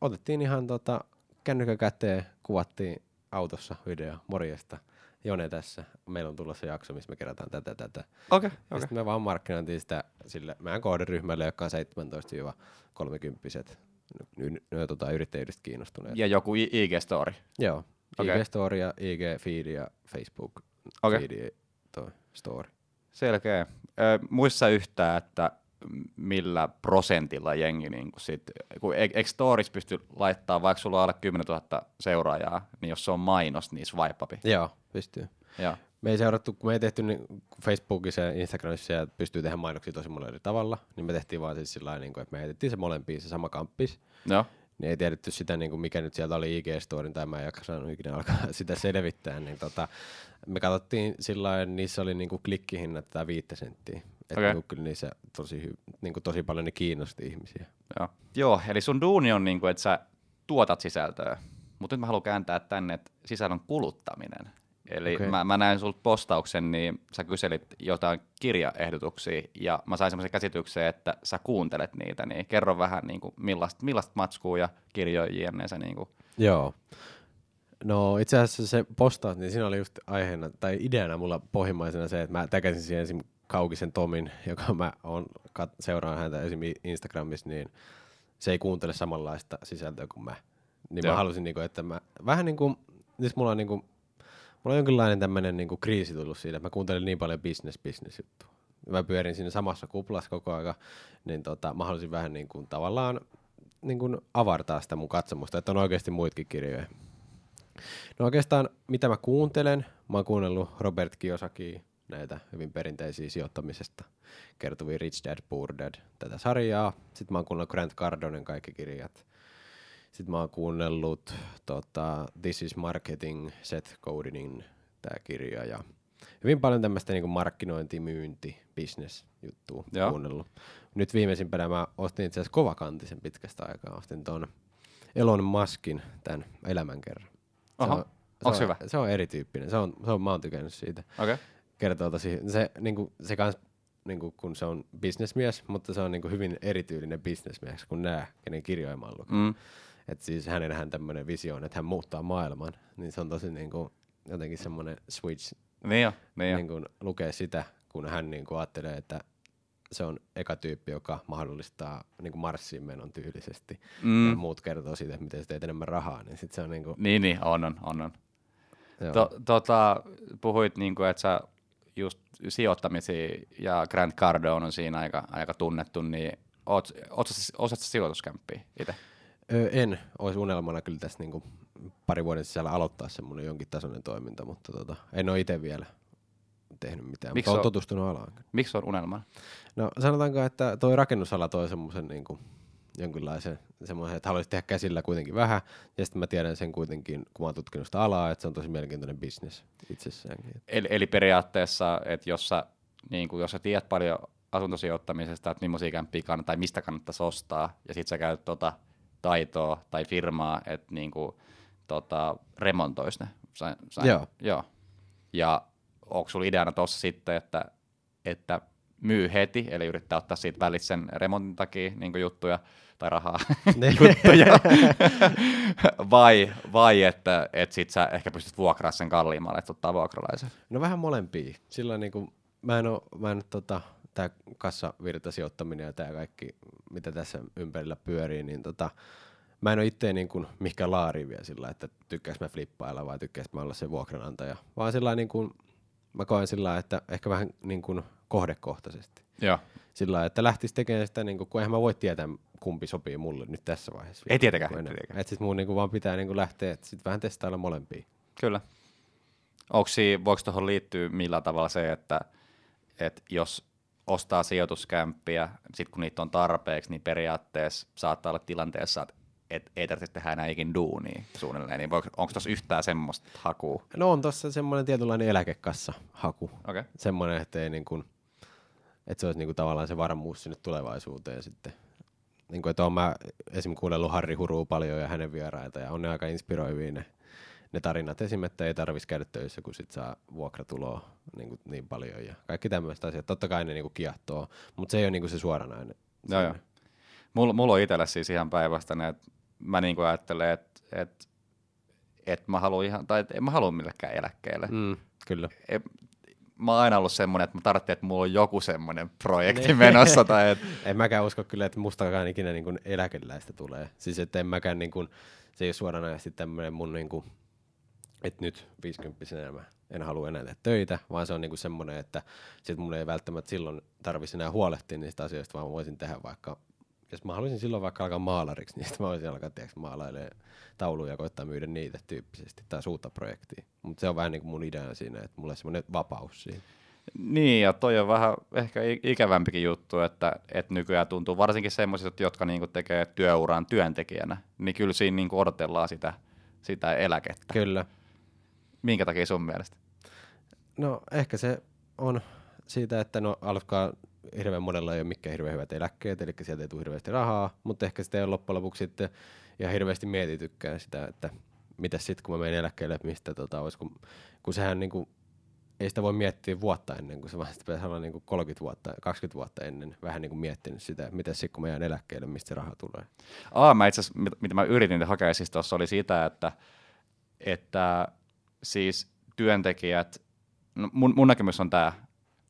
otettiin ihan tota, kännykän käteen, kuvattiin autossa video, morjesta. Jone tässä, meillä on tulossa jakso, missä me kerätään tätä, tätä. Okei, Ja okei. sitten me vaan markkinointiin sitä sille meidän kohderyhmälle, joka on 17-30 y- y- tota, yrittäjyydestä kiinnostuneet. Ja joku IG-story. Joo, Okei. IG-story ja IG-feed ja Facebook Okei. feed toi story. Selkeä. Ö, muissa yhtään, että millä prosentilla jengi, niin kun sit, kun e- eikö stories pysty laittaa, vaikka sulla on alle 10 000 seuraajaa, niin jos se on mainos, niin swipeapi. Joo, pystyy. Joo. Me ei seurattu, kun me ei tehty niin Facebookissa ja Instagramissa ja pystyy tehdä mainoksia tosi monella eri tavalla, niin me tehtiin vaan siis sillä niin että me heitettiin se molempiin se sama kamppis. Joo. Niin ei tiedetty sitä, niin kuin mikä nyt sieltä oli IG-storin, tai mä en jaksanut ikinä alkaa sitä selvittää, niin tota, me katsottiin sillä lailla, niissä oli niin kuin klikkihinnat tai viittä senttiä. Että Okei. niin kyllä niissä tosi, hy- niin kuin tosi paljon ne kiinnosti ihmisiä. Joo. Joo, eli sun duuni on niin kuin, että sä tuotat sisältöä, mutta nyt mä haluan kääntää tänne, että sisällön kuluttaminen. Eli okay. mä, mä näin sulta postauksen, niin sä kyselit jotain kirjaehdotuksia, ja mä sain semmoisen käsityksen, että sä kuuntelet niitä, niin kerro vähän niin kuin millaista, millaista matskua ja kirjoja sä niin kuin, Joo. No itse asiassa se postaus, niin siinä oli just aiheena, tai ideana mulla pohjimmaisena se, että mä täkäsin siihen esim. Kaukisen Tomin, joka mä on, kat- seuraan häntä esim. Instagramissa, niin se ei kuuntele samanlaista sisältöä kuin mä. Niin Joo. mä halusin, niinku, että mä vähän niin kuin, nyt mulla on niinku, mulla on jonkinlainen tämmöinen niinku kriisi tullut siitä, että mä kuuntelen niin paljon business business juttua. Mä pyörin siinä samassa kuplassa koko aika, niin tota, mä halusin vähän niin kuin tavallaan niin kuin avartaa sitä mun katsomusta, että on oikeasti muitakin kirjoja. No oikeastaan, mitä mä kuuntelen, mä oon kuunnellut Robert Kiyosakia, näitä hyvin perinteisiä sijoittamisesta kertovia Rich Dad, Poor Dad, tätä sarjaa. Sitten mä oon kuunnellut Grant Cardonen kaikki kirjat. Sitten mä oon kuunnellut tota, This is Marketing, Seth Godinin tämä kirja ja hyvin paljon tämmöistä niin markkinointi, myynti, business juttua kuunnellut. Nyt viimeisimpänä mä ostin itse asiassa kovakantisen pitkästä aikaa. Ostin ton Elon Muskin tämän elämänkerran. Oho. se Onks on, hyvä? Se on erityyppinen. Se on, se on, mä oon tykännyt siitä. okei. Okay. Kertoo tosi, se, niinku, se kans, niinku, kun se on bisnesmies, mutta se on niinku, hyvin erityylinen bisnesmies kuin nämä, kenen kirjoja mä oon lukenut. Mm. Et siis hänenhän tämmöinen visio on, että hän muuttaa maailman, niin se on tosi niinku, jotenkin semmoinen switch Niin jo, niin jo. niin kuin lukee sitä, kun hän niin kuin ajattelee, että se on eka tyyppi, joka mahdollistaa niin kuin Marsiin menon tyylisesti. Mm. Ja muut kertoo siitä, että miten sä teet enemmän rahaa, niin sit se on niin kuin, Niin, niin, on, on, on. on. To, tota, puhuit, niin kuin, että sä just sijoittamisia ja Grant Cardone on siinä aika, aika tunnettu, niin oot, oot, sä- osaat sä sijoituskämppiä itse? Ö, en olisi unelmana kyllä tässä niin kuin pari vuoden sisällä aloittaa semmoinen jonkin tasoinen toiminta, mutta tota, en ole itse vielä tehnyt mitään, Miksi mutta on- tutustunut alaan. Miksi on unelma? No sanotaanko, että toi rakennusala toi semmoisen niin kuin, jonkinlaisen semmoisen, että haluaisin tehdä käsillä kuitenkin vähän, ja sitten mä tiedän sen kuitenkin, kun mä oon tutkinut sitä alaa, että se on tosi mielenkiintoinen bisnes itsessäänkin. Eli, eli periaatteessa, että jos sä, niin kuin, jos sä tiedät paljon asuntosijoittamisesta, että millaisia kämppiä kannattaa tai mistä kannattaisi ostaa, ja sit sä käyt tota taitoa tai firmaa, että niin kuin, tota, remontois ne. Sain, sain, Joo. Joo. Ja onko sulla ideana tuossa sitten, että, että myy heti, eli yrittää ottaa siitä välit sen remontin takia niin juttuja tai rahaa, Ne- juttuja, vai, vai että, että sit sä ehkä pystyt vuokraa sen kalliimmalle, että ottaa vuokralaisen. No vähän molempia. Sillä niin kuin, mä en oo, mä en tota, tää kassavirtasijoittaminen ja tää kaikki, mitä tässä ympärillä pyörii, niin tota, mä en ole itse niin kuin mihinkään laariin vielä sillä, että tykkääks mä flippailla vai tykkääks mä olla se vuokranantaja, vaan sillä niin kuin, mä koen sillä että ehkä vähän niin kuin kohdekohtaisesti. Joo. Sillä että lähtisi tekemään sitä, niin kuin, kun eihän mä voi tietää, kumpi sopii mulle nyt tässä vaiheessa. Ei tietenkään, enemmän. tietenkään. Et sit mun niin kuin, vaan pitää niin kuin lähteä, että sit vähän testailla molempia. Kyllä. Onko voiko tuohon liittyä millä tavalla se, että, että jos ostaa sijoituskämppiä, sitten kun niitä on tarpeeksi, niin periaatteessa saattaa olla tilanteessa, että et ei tarvitse tehdä enää ikin duunia suunnilleen, niin onko tuossa yhtään semmoista hakua? No on tossa semmoinen tietynlainen eläkekassa haku. Okay. semmoinen, että, ei niin kuin, että se olisi niin kuin tavallaan se varmuus sinne tulevaisuuteen sitten. Niin kuin, että olen mä esim. kuunnellut Harri Huruu paljon ja hänen vieraita ja on ne aika inspiroivia ne, ne tarinat. Esim. että ei tarvitsisi käydä töissä, kun sit saa vuokratuloa niin, kuin niin paljon ja kaikki tämmöiset asiat. Totta kai ne niin kuin kiehtoo, mutta se ei ole niin kuin se suoranainen. Joo, joo. Mulla, mulla on itsellä siis ihan päinvastainen, että mä niin ajattelen, että, että, että mä haluan ihan, tai että en mä halua millekään eläkkeelle. Mm, kyllä. en- mä oon aina ollut semmoinen, että mä tarvitsen, että mulla on joku semmoinen projekti menossa. Tai et, En mäkään usko kyllä, että mustakaan ikinä niin kuin eläkeläistä tulee. Siis että en mäkään, niin kuin, se ei ole suoranaisesti tämmöinen mun, niin kuin, että nyt 50 mä en halua enää tehdä töitä, vaan se on niin kuin semmoinen, että sit mun ei välttämättä silloin tarvitsisi enää huolehtia niistä asioista, vaan mä voisin tehdä vaikka, jos mä haluaisin silloin vaikka alkaa maalariksi, niin sitten mä voisin alkaa tiedätkö, maalailemaan tauluja ja koittaa myydä niitä tyyppisesti tai uutta projektia. Mutta se on vähän niin kuin mun idea siinä, että mulla on semmoinen vapaus siinä. niin, ja toi on vähän ehkä ikävämpikin juttu, että, että nykyään tuntuu varsinkin semmoiset, jotka niinku tekee työuran työntekijänä, niin kyllä siinä niinku odotellaan sitä, sitä eläkettä. Kyllä. Minkä takia sun mielestä? No ehkä se on siitä, että no alkaa hirveän monella ei ole mikään hirveän hyvät eläkkeet, eli sieltä ei tule hirveästi rahaa, mutta ehkä sitä ei ole loppujen lopuksi sitten ihan hirveästi mietitykään sitä, että mitä sitten kun mä menen eläkkeelle, että mistä tota olisi, kun, kun sehän niinku, ei sitä voi miettiä vuotta ennen, kun se vaan pitäisi olla niinku 30 vuotta, 20 vuotta ennen vähän niinku miettinyt sitä, että mitä sitten kun mä jään eläkkeelle, mistä se raha tulee. Aa, mä itse asiassa, mit- mitä mä yritin hakea siis tuossa oli sitä, että, että siis työntekijät, no mun, mun näkemys on tämä,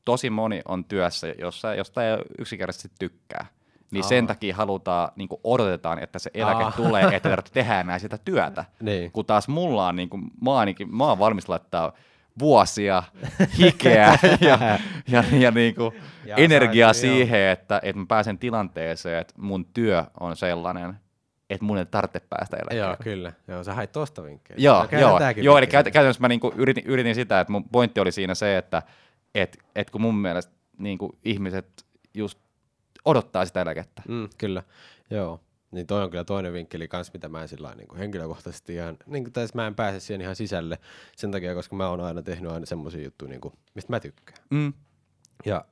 tosi moni on työssä, jossa, josta ei yksinkertaisesti tykkää. Niin Aa. sen takia halutaan, niin odotetaan, että se eläke Aa. tulee, että tarvitse tehdä enää sitä työtä. Niin. Kun taas mulla on, niin kuin, mä, ainakin, mä oon valmis laittaa vuosia, hikeä ja, ja, ja, niin kuin Ja energiaa siihen, että, että mä pääsen tilanteeseen, että mun työ on sellainen, että mun ei tarvitse päästä eläkkeelle. Joo, kyllä. Joo, sä hait tosta vinkkejä. Joo, No, joo, joo eli käyt, käytännössä mä niinku yritin, yritin sitä, että mun pointti oli siinä se, että et, et kun mun mielestä niinku ihmiset just odottaa sitä eläkettä. Mm, kyllä, joo. Niin toi on kyllä toinen vinkkeli kans, mitä mä en sillä niin henkilökohtaisesti ihan, niin kuin, siis mä en pääse siihen ihan sisälle sen takia, koska mä oon aina tehnyt aina semmoisia juttuja, niin kuin, mistä mä tykkään. Mm. Ja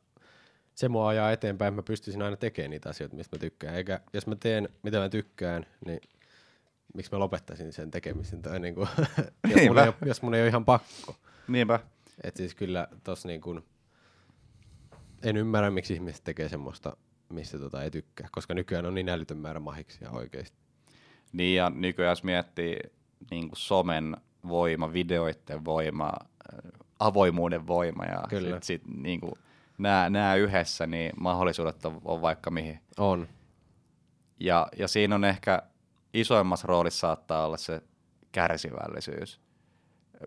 se mua ajaa eteenpäin, mä pystyisin aina tekemään niitä asioita, mistä mä tykkään. Eikä jos mä teen, mitä mä tykkään, niin miksi mä lopettaisin sen tekemisen? Tai niin kuin, jos, mun ei, jos mun ei ole ihan pakko. Niinpä. Et siis kyllä tossa niin kuin, en ymmärrä, miksi ihmiset tekee semmoista, mistä tota ei tykkää, koska nykyään on niin älytön määrä mahiksia oikeesti. Niin ja nykyään jos miettii niin kuin somen voima, videoiden voima, avoimuuden voima ja Kyllä. sit, sit, niin kuin, nämä, nämä yhdessä, niin mahdollisuudet on, on vaikka mihin. On. Ja, ja siinä on ehkä isoimmassa roolissa saattaa olla se kärsivällisyys.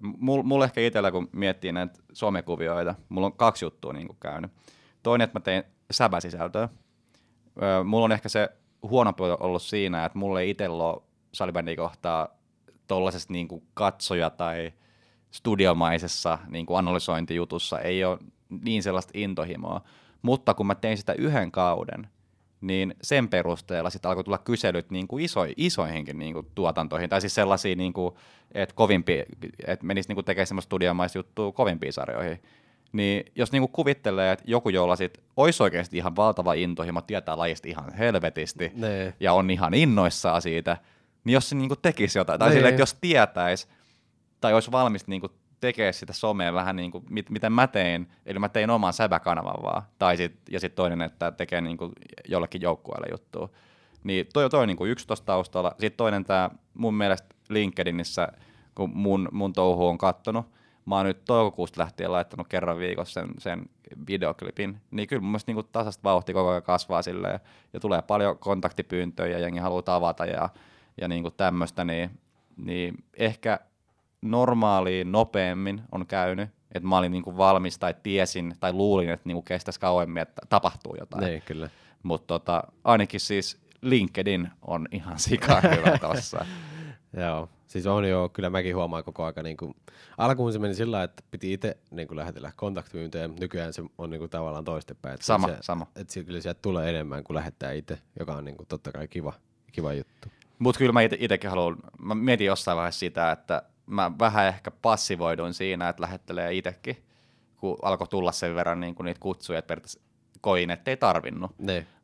Mulla mul ehkä itsellä, kun miettii näitä somekuvioita, mulla on kaksi juttua niin käynyt. Toinen, että mä tein säbäsisältöä. Mulla on ehkä se huono puoli ollut siinä, että mulla ei itsellä ole salibändin kohtaa tuollaisesta niin katsoja tai studiomaisessa niin analysointijutussa ei ole niin sellaista intohimoa. Mutta kun mä tein sitä yhden kauden, niin sen perusteella sitten alkoi tulla kyselyt niin kuin iso, isoihinkin niin kuin tuotantoihin, tai siis sellaisia, niin kuin, että, kovimpi, että menisi niin kuin tekemään semmoista studiomaista juttua kovimpiin sarjoihin. Niin jos niin kuin kuvittelee, että joku, jolla sit olisi oikeasti ihan valtava intohimo, tietää lajista ihan helvetisti, Nee. ja on ihan innoissaan siitä, niin jos se niin kuin tekisi jotain, tai silleen, että jos tietäisi, tai olisi valmis niin kuin tekee sitä somea vähän niin kuin, mit, miten mä tein, eli mä tein oman säbäkanavan vaan, tai sit, ja sitten toinen, että tekee niin kuin jollekin joukkueelle juttua. Niin toi, toi on niin kuin yksi tuossa taustalla. Sitten toinen tämä mun mielestä LinkedInissä, kun mun, mun touhu on kattonut, mä oon nyt toukokuusta lähtien laittanut kerran viikossa sen, sen videoklipin, niin kyllä mun mielestä niin tasasta vauhti koko ajan kasvaa silleen, ja tulee paljon kontaktipyyntöjä, ja jengi haluaa tavata ja, ja niin kuin tämmöistä, niin, niin ehkä normaaliin nopeammin on käynyt, että mä olin niinku valmis tai tiesin tai luulin, että niinku kestäisi kauemmin, että tapahtuu jotain. Niin, kyllä. Mutta tota, ainakin siis LinkedIn on ihan sikan hyvä tossa. Joo, siis on jo, kyllä mäkin huomaan koko aika, niin kuin, alkuun se meni sillä että piti itse niin kuin lähetellä kontaktipyyntöjä, mutta nykyään se on niin kuin, tavallaan toistepäin. Että Sama, se, sama. Että se, kyllä sieltä tulee enemmän kuin lähettää itse, joka on niin kuin, totta kai kiva, kiva juttu. Mutta kyllä mä itsekin haluan, mä mietin jossain vaiheessa sitä, että mä vähän ehkä passivoiduin siinä, että lähettelee itsekin, kun alkoi tulla sen verran niin kuin niitä kutsuja, että periaatteessa koin, että ei tarvinnut.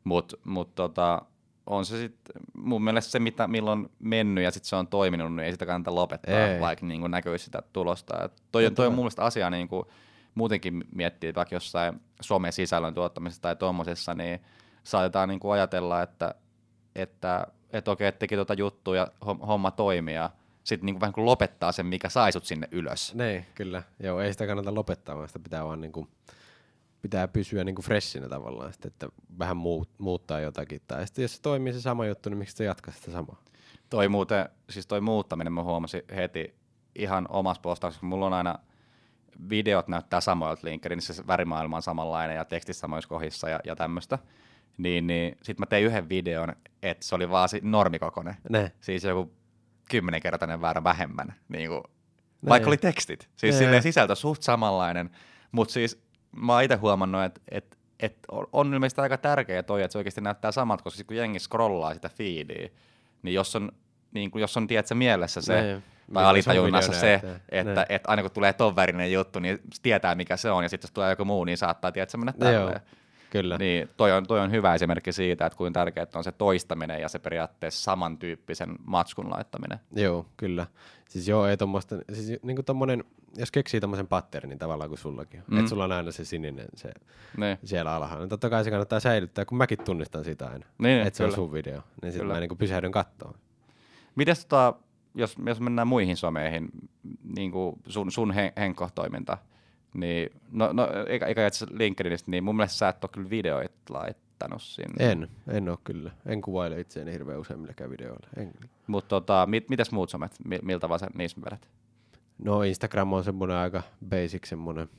Mutta mut tota, on se sitten mun mielestä se, mitä, milloin mennyt ja sitten se on toiminut, niin ei sitä kannata lopettaa, Ei. vaikka niin kuin näkyy sitä tulosta. Et toi, on- toi on mun mielestä asia niin kuin muutenkin miettiä vaikka jossain some-sisällön tuottamisessa tai tuommoisessa, niin saatetaan niin kuin ajatella, että, että, että okei, että teki tuota juttua ja hom- homma toimii ja sitten niin kuin vähän kuin lopettaa sen, mikä sai sut sinne ylös. ne, kyllä. Joo, ei sitä kannata lopettaa, vaan sitä pitää vaan niin kuin, pitää pysyä niin kuin freshinä tavallaan, sitten, että vähän muut, muuttaa jotakin. Tai sitten jos se toimii se sama juttu, niin miksi se jatkaa sitä samaa? Toi muuten, siis toi muuttaminen mä huomasin heti ihan omassa postauksessa, mulla on aina videot näyttää samoilta LinkedInissä, se värimaailma on samanlainen ja tekstit samoissa kohdissa ja, ja tämmöistä. Niin, niin sit mä tein yhden videon, että se oli vaan si- normikokonen. Ne. Siis joku kymmenenkertainen väärä vähemmän, niin kuin, vaikka oli tekstit. Siis Ne. silleen sisältö suht samanlainen, mutta siis mä oon itse huomannut, että et, et on- ilmeisesti aika tärkeä toi, että se oikeasti näyttää samat, koska kun jengi scrollaa sitä feedia, niin jos on, niin kuin, jos on tiedätkö, mielessä se, Ne. tai Miltä sun alitajunnassa se, että, Ne. että aina kun tulee ton värinen juttu, niin tietää mikä se on, ja sitten jos tulee joku muu, niin saattaa tiedätkö, mennä tälleen. Kyllä. Niin toi on, toi on hyvä esimerkki siitä, että kuinka tärkeää on se toistaminen ja se periaatteessa samantyyppisen matskun laittaminen. Joo, kyllä. Siis joo, ei tommoista, siis niinku tommonen, jos keksii tommosen patternin tavallaan kuin sullakin, mm. Että sulla on aina se sininen se Niin. siellä alhaalla, niin totta kai se kannattaa säilyttää, kun mäkin tunnistan sitä aina, Niin, että se on sun video, niin sitten mä niinku pysähdyn kattoon. Mites tota, jos, jos mennään muihin someihin, niin kuin sun, sun hen, Henkko-toiminta, niin no, no eikä, eikä itse LinkedInistä, niin mun mielestä sä et ole kyllä videoita laittanut sinne. En, en oo kyllä. En kuvaile itseäni hirveän usein millekään videoilla. Mutta tota, mit, mitäs muut somet, mi- miltä vaan sä niissä vedät? No Instagram on semmonen aika basic semmonen,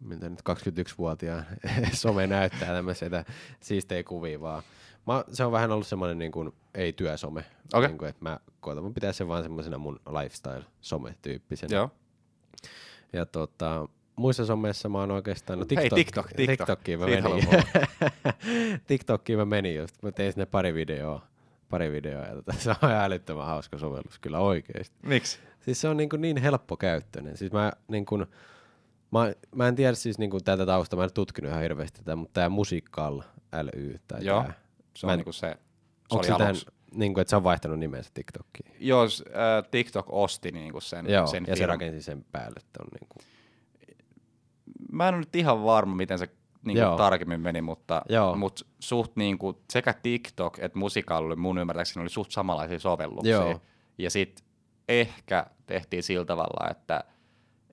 mitä nyt 21-vuotiaan some näyttää tämmöisiä siistejä kuvia vaan. Mä, se on vähän ollut semmoinen niin kuin, ei työsome. Okei. Niin kuin, että mä koitan mun pitää sen vaan semmoisena mun lifestyle-some-tyyppisenä. Joo. Ja tota, muissa someissa mä oon oikeastaan, no Hei, TikTok, TikTok, TikTok. TikTokiin mä Siitä menin. haluan TikTokiin mä menin just, mä tein sinne pari videoa, pari videoa ja tota, se on ihan älyttömän hauska sovellus, kyllä oikeesti. Miksi? Siis se on niin, kuin niin helppokäyttöinen. Siis mä, niin kuin, mä, mä en tiedä siis niin kuin tätä taustaa, mä en tutkinut ihan hirveästi tätä, mutta tämä Musical ly tai Joo. tää, Se Mä on en- niinku se, se onko oli se tämän, niin kuin, että se on vaihtanut nimensä TikTokiin? Joo, äh, TikTok osti niinku sen, Joo, sen ja se firman. rakensi sen päälle, että on niin kuin, Mä en ole nyt ihan varma, miten se niinku Joo. tarkemmin meni, mutta, Joo. mutta suht niinku, sekä TikTok että Musical.ly mun ymmärtääkseni oli suht samanlaisia sovelluksia. Joo. Ja sitten ehkä tehtiin sillä tavalla, että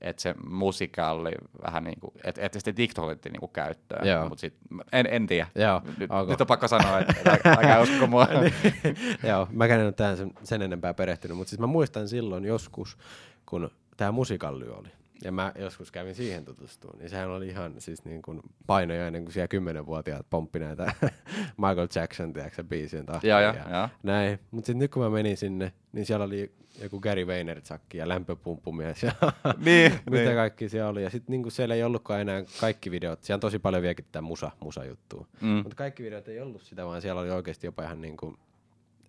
että se musiikka oli vähän niin kuin, että, että sitten TikTok otettiin niin kuin käyttöön, Joo. mutta sit, en, en tiedä. Joo, Nyt, ok. nyt on pakko sanoa, että älkää usko mua. Joo, mä en ole tähän sen, sen enempää perehtynyt, mutta siis mä muistan silloin joskus, kun tämä musikalli oli. Ja mä joskus kävin siihen tutustumaan, niin sehän oli ihan siis niin kuin painojainen, kun siellä kymmenenvuotiaat pomppi näitä Michael Jackson, tiedätkö, biisien tahtia. Joo, joo, joo. Näin, mutta sitten nyt kun mä menin sinne, niin siellä oli joku Gary Vaynerchuk ja lämpöpumppumies ja Niin, mitä niin. kaikki siellä oli. Ja sitten niinku siellä ei ollutkaan enää kaikki videot, siellä on tosi paljon vieläkin tätä musa, musa-juttua. Mm. Mutta kaikki videot ei ollut sitä, vaan siellä oli oikeasti jopa ihan niinku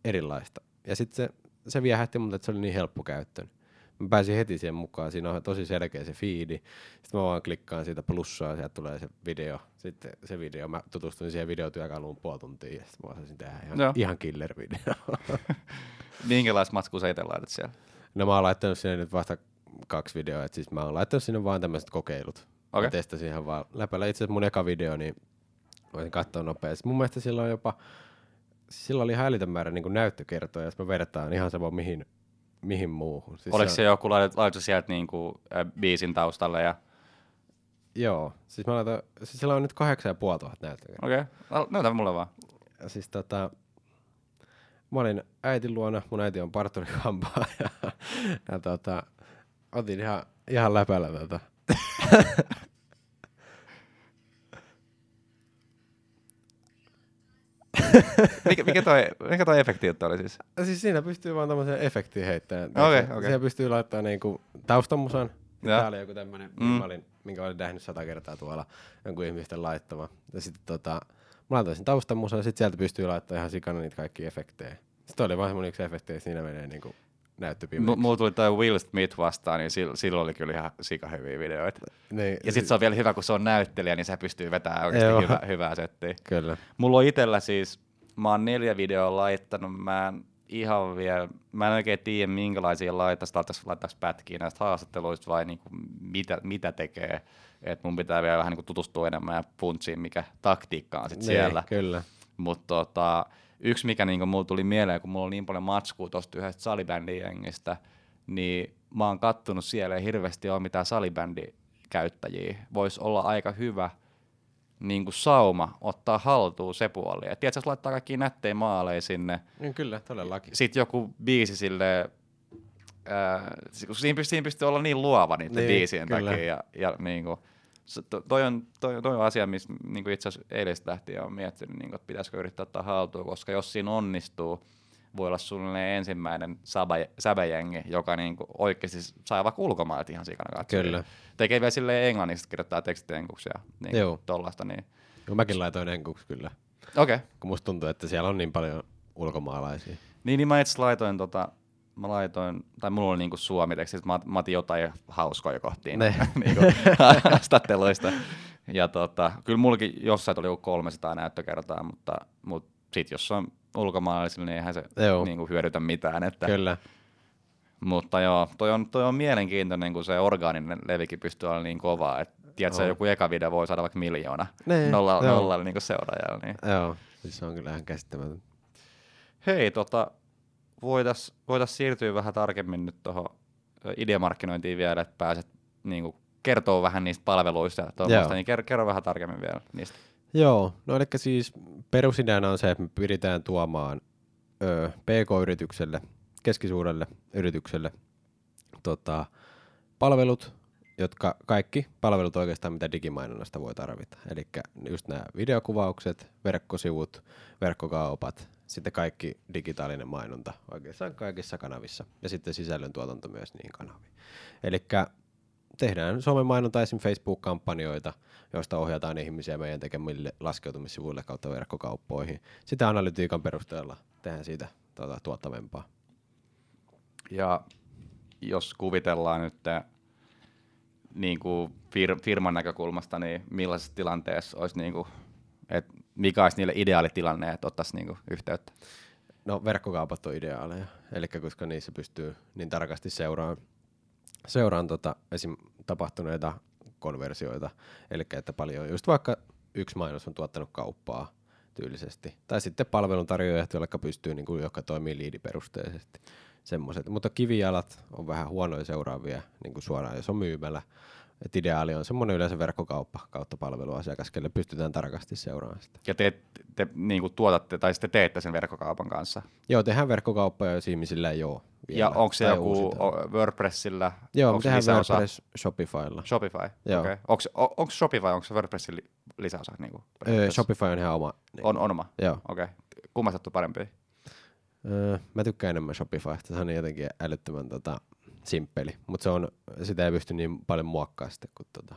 erilaista. Ja sitten se, se viehätti mut, että se oli niin helppo käyttöön. Mä pääsin heti siihen mukaan, siinä on tosi selkeä se fiidi. Sitten mä vaan klikkaan siitä plussaa, sieltä tulee se video. Sitten se video, mä tutustuin siihen videotyökaluun puoli tuntia ja sitten mä osasin tehdä ihan, Joo. ihan killer video. Minkälaista matskua sä itse laitat siellä? no mä oon laittanut sinne nyt vasta kaksi videoa, että siis mä oon laittanut sinne vaan tämmöiset kokeilut. Okei. Mä testasin ihan vaan läpällä. Itse asiassa mun eka video, niin voisin katsoa nopeasti. Mun mielestä sillä on jopa, sillä oli ihan älytön määrä niin näyttökertoja, jos me verrataan ihan sama mihin, mihin muuhun. Siis Oliko on- se joku laitettu, sieltä niinku, äh, biisin taustalle? Ja... Joo, siis mä laitan, siis sillä on nyt kahdeksan ja puoli tuhatta näyttökertaa. Okei, okay. näytä mulle vaan. Siis tota, mä olin äitin luona, mun äiti on parturikampaa ja, ja tota, otin ihan, ihan läpällä tota. Mikä, mikä, toi, mikä toi efekti juttu oli siis? Siis siinä pystyy vaan tämmöisen efektiin heittämään. Okei, Tiedätkö? okei. Siellä pystyy laittamaan niinku taustamusan. Joo. Tää oli joku tämmönen, Mm. minkä, olin, minkä olin nähnyt sata kertaa tuolla jonkun ihmisten laittama. Ja sitten tota, mä laitoin sen taustamusan ja sitten sieltä pystyy laittamaan ihan sikana niitä kaikki efektejä. Sitten oli vaan semmonen yksi efekti, ja siinä menee niinku näyttö M- pimeäksi. mulla tuli toi Will Smith vastaan, niin sil- silloin oli kyllä ihan sikahyviä videoita. niin, Ja sitten se on vielä hyvä, kun se on näyttelijä, niin se pystyy vetämään oikeasti Joo. hyvä, hyvää settiä. Kyllä. Mulla on itellä siis, mä oon neljä videoa laittanut, mä en ihan vielä, mä en oikein tiedä minkälaisia laittaisi, laittaisi, laittaisi pätkiä näistä haastatteluista vai niinku mitä, mitä tekee. Et mun pitää vielä vähän niinku tutustua enemmän ja puntsiin, mikä taktiikka on sit siellä. Niin, kyllä. Mutta tota, yksi, mikä niinku mulla tuli mieleen, kun mulla on niin paljon matskua tuosta yhdestä salibändin jengistä, niin mä oon kattonut siellä ei hirveästi ole mitään salibändikäyttäjiä. Voisi olla aika hyvä niin kuin sauma ottaa haltuun se puoli. Et tiedätkö, laittaa kaikki nättejä maaleja sinne, Niin kyllä, todellakin. sitten joku biisi sille, kun siinä pystyy, siinä pystyy olla niin luova niiden Niin, biisien kyllä. takia. Ja, ja niin kuin, to- toi, on, toi, toi on asia, missä niin itse asiassa eilestä lähtien on miettinyt, niin kuin, että pitäisikö yrittää ottaa haltuun, koska jos siinä onnistuu, voi olla suunnilleen ensimmäinen säbäjengi, joka niin kuin oikeasti saa vaikka ulkomailta ihan sikana katsoa. Kyllä. Tekee vielä silleen englanniksi, kirjoittaa tekstiä englanniksi ja niin Joo. tollasta. Niin. No, mäkin laitoin enkuksi kyllä. Okei. Okay. Kun musta tuntuu, että siellä on niin paljon ulkomaalaisia. Niin, niin mä itse laitoin, tota, mä laitoin, tai mulla oli niinku suomi tekstit, mä, mä otin jotain hauskoja kohtiin Ne. niinku, haastatteluista. Ja tota, kyllä mullakin jossain tuli joku 300 näyttökertaa, mutta, mutta sit jos on ulkomaalaisilla, niin eihän se Joo. niinku hyödytä mitään. Että, Kyllä. Mutta joo, toi on, toi on mielenkiintoinen, kun se orgaaninen levikin pystyy olla niin kovaa, että tiedätkö, joku eka video voi saada vaikka miljoona Niin, nolla, nollalla niin seuraajalla. Niin. Joo, siis se on kyllä ihan käsittämätön. Hei, tota, voitais, voitais siirtyä vähän tarkemmin nyt tuohon ideamarkkinointiin vielä, että pääset niin kertoo vähän niistä palveluista ja niin kerro, kerro vähän tarkemmin vielä niistä. Joo, no eli siis perusideana on se, että me pyritään tuomaan ö, PK-yritykselle, keskisuurelle yritykselle tota, palvelut, jotka kaikki palvelut oikeastaan, mitä digimainonnasta voi tarvita. Eli just nämä videokuvaukset, verkkosivut, verkkokaupat, sitten kaikki digitaalinen mainonta oikeastaan kaikissa kanavissa ja sitten sisällöntuotanto myös niin kanaviin. Eli tehdään Suomen mainonta esim. Facebook-kampanjoita, joista ohjataan ihmisiä meidän tekemille laskeutumissivuille kautta verkkokauppoihin. Sitä analytiikan perusteella tehdään siitä tuota, tuottavampaa. Ja jos kuvitellaan nyt niin kuin fir- firman näkökulmasta, niin millaisessa tilanteessa olisi, niin kuin, että mikä olisi niille ideaali tilanne, että ottaisi niin kuin yhteyttä? No verkkokaupat on ideaaleja, eli koska niissä pystyy niin tarkasti seuraan, seuraan tota, esim. tapahtuneita konversioita, eli että paljon just vaikka yksi mainos on tuottanut kauppaa tyylisesti, tai sitten palveluntarjoajat, jotka pystyy, niin kuin, jotka toimii liidiperusteisesti. semmoiset. Mutta kivijalat on vähän huonoja seuraavia niin kuin suoraan, jos on myymällä. Et ideaali on semmoinen yleensä verkkokauppa kautta palveluasiakas, kelle pystytään tarkasti seuraamaan sitä. Ja te, te niin kuin tuotatte tai sitten teette sen verkkokaupan kanssa. Joo, tehdään verkkokauppoja, jos ihmisillä ei ole vielä. Ja onko se joku uusinta. o- WordPressillä? Joo, onko se tehdään lisäosa? WordPress Shopifylla. Shopify, okei. Okay. Onko Shopify, onko se WordPressin li- lisäosa? Niin kuin, Öö, Shopify on ihan oma. Niin. on, on oma? Joo. Okei. Okay. Kummasta sattuu parempi? Öö, mä tykkään enemmän Shopifysta, se on jotenkin älyttömän tota, simppeli, mutta se on, sitä ei pysty niin paljon muokkaamaan sitten kuin tota.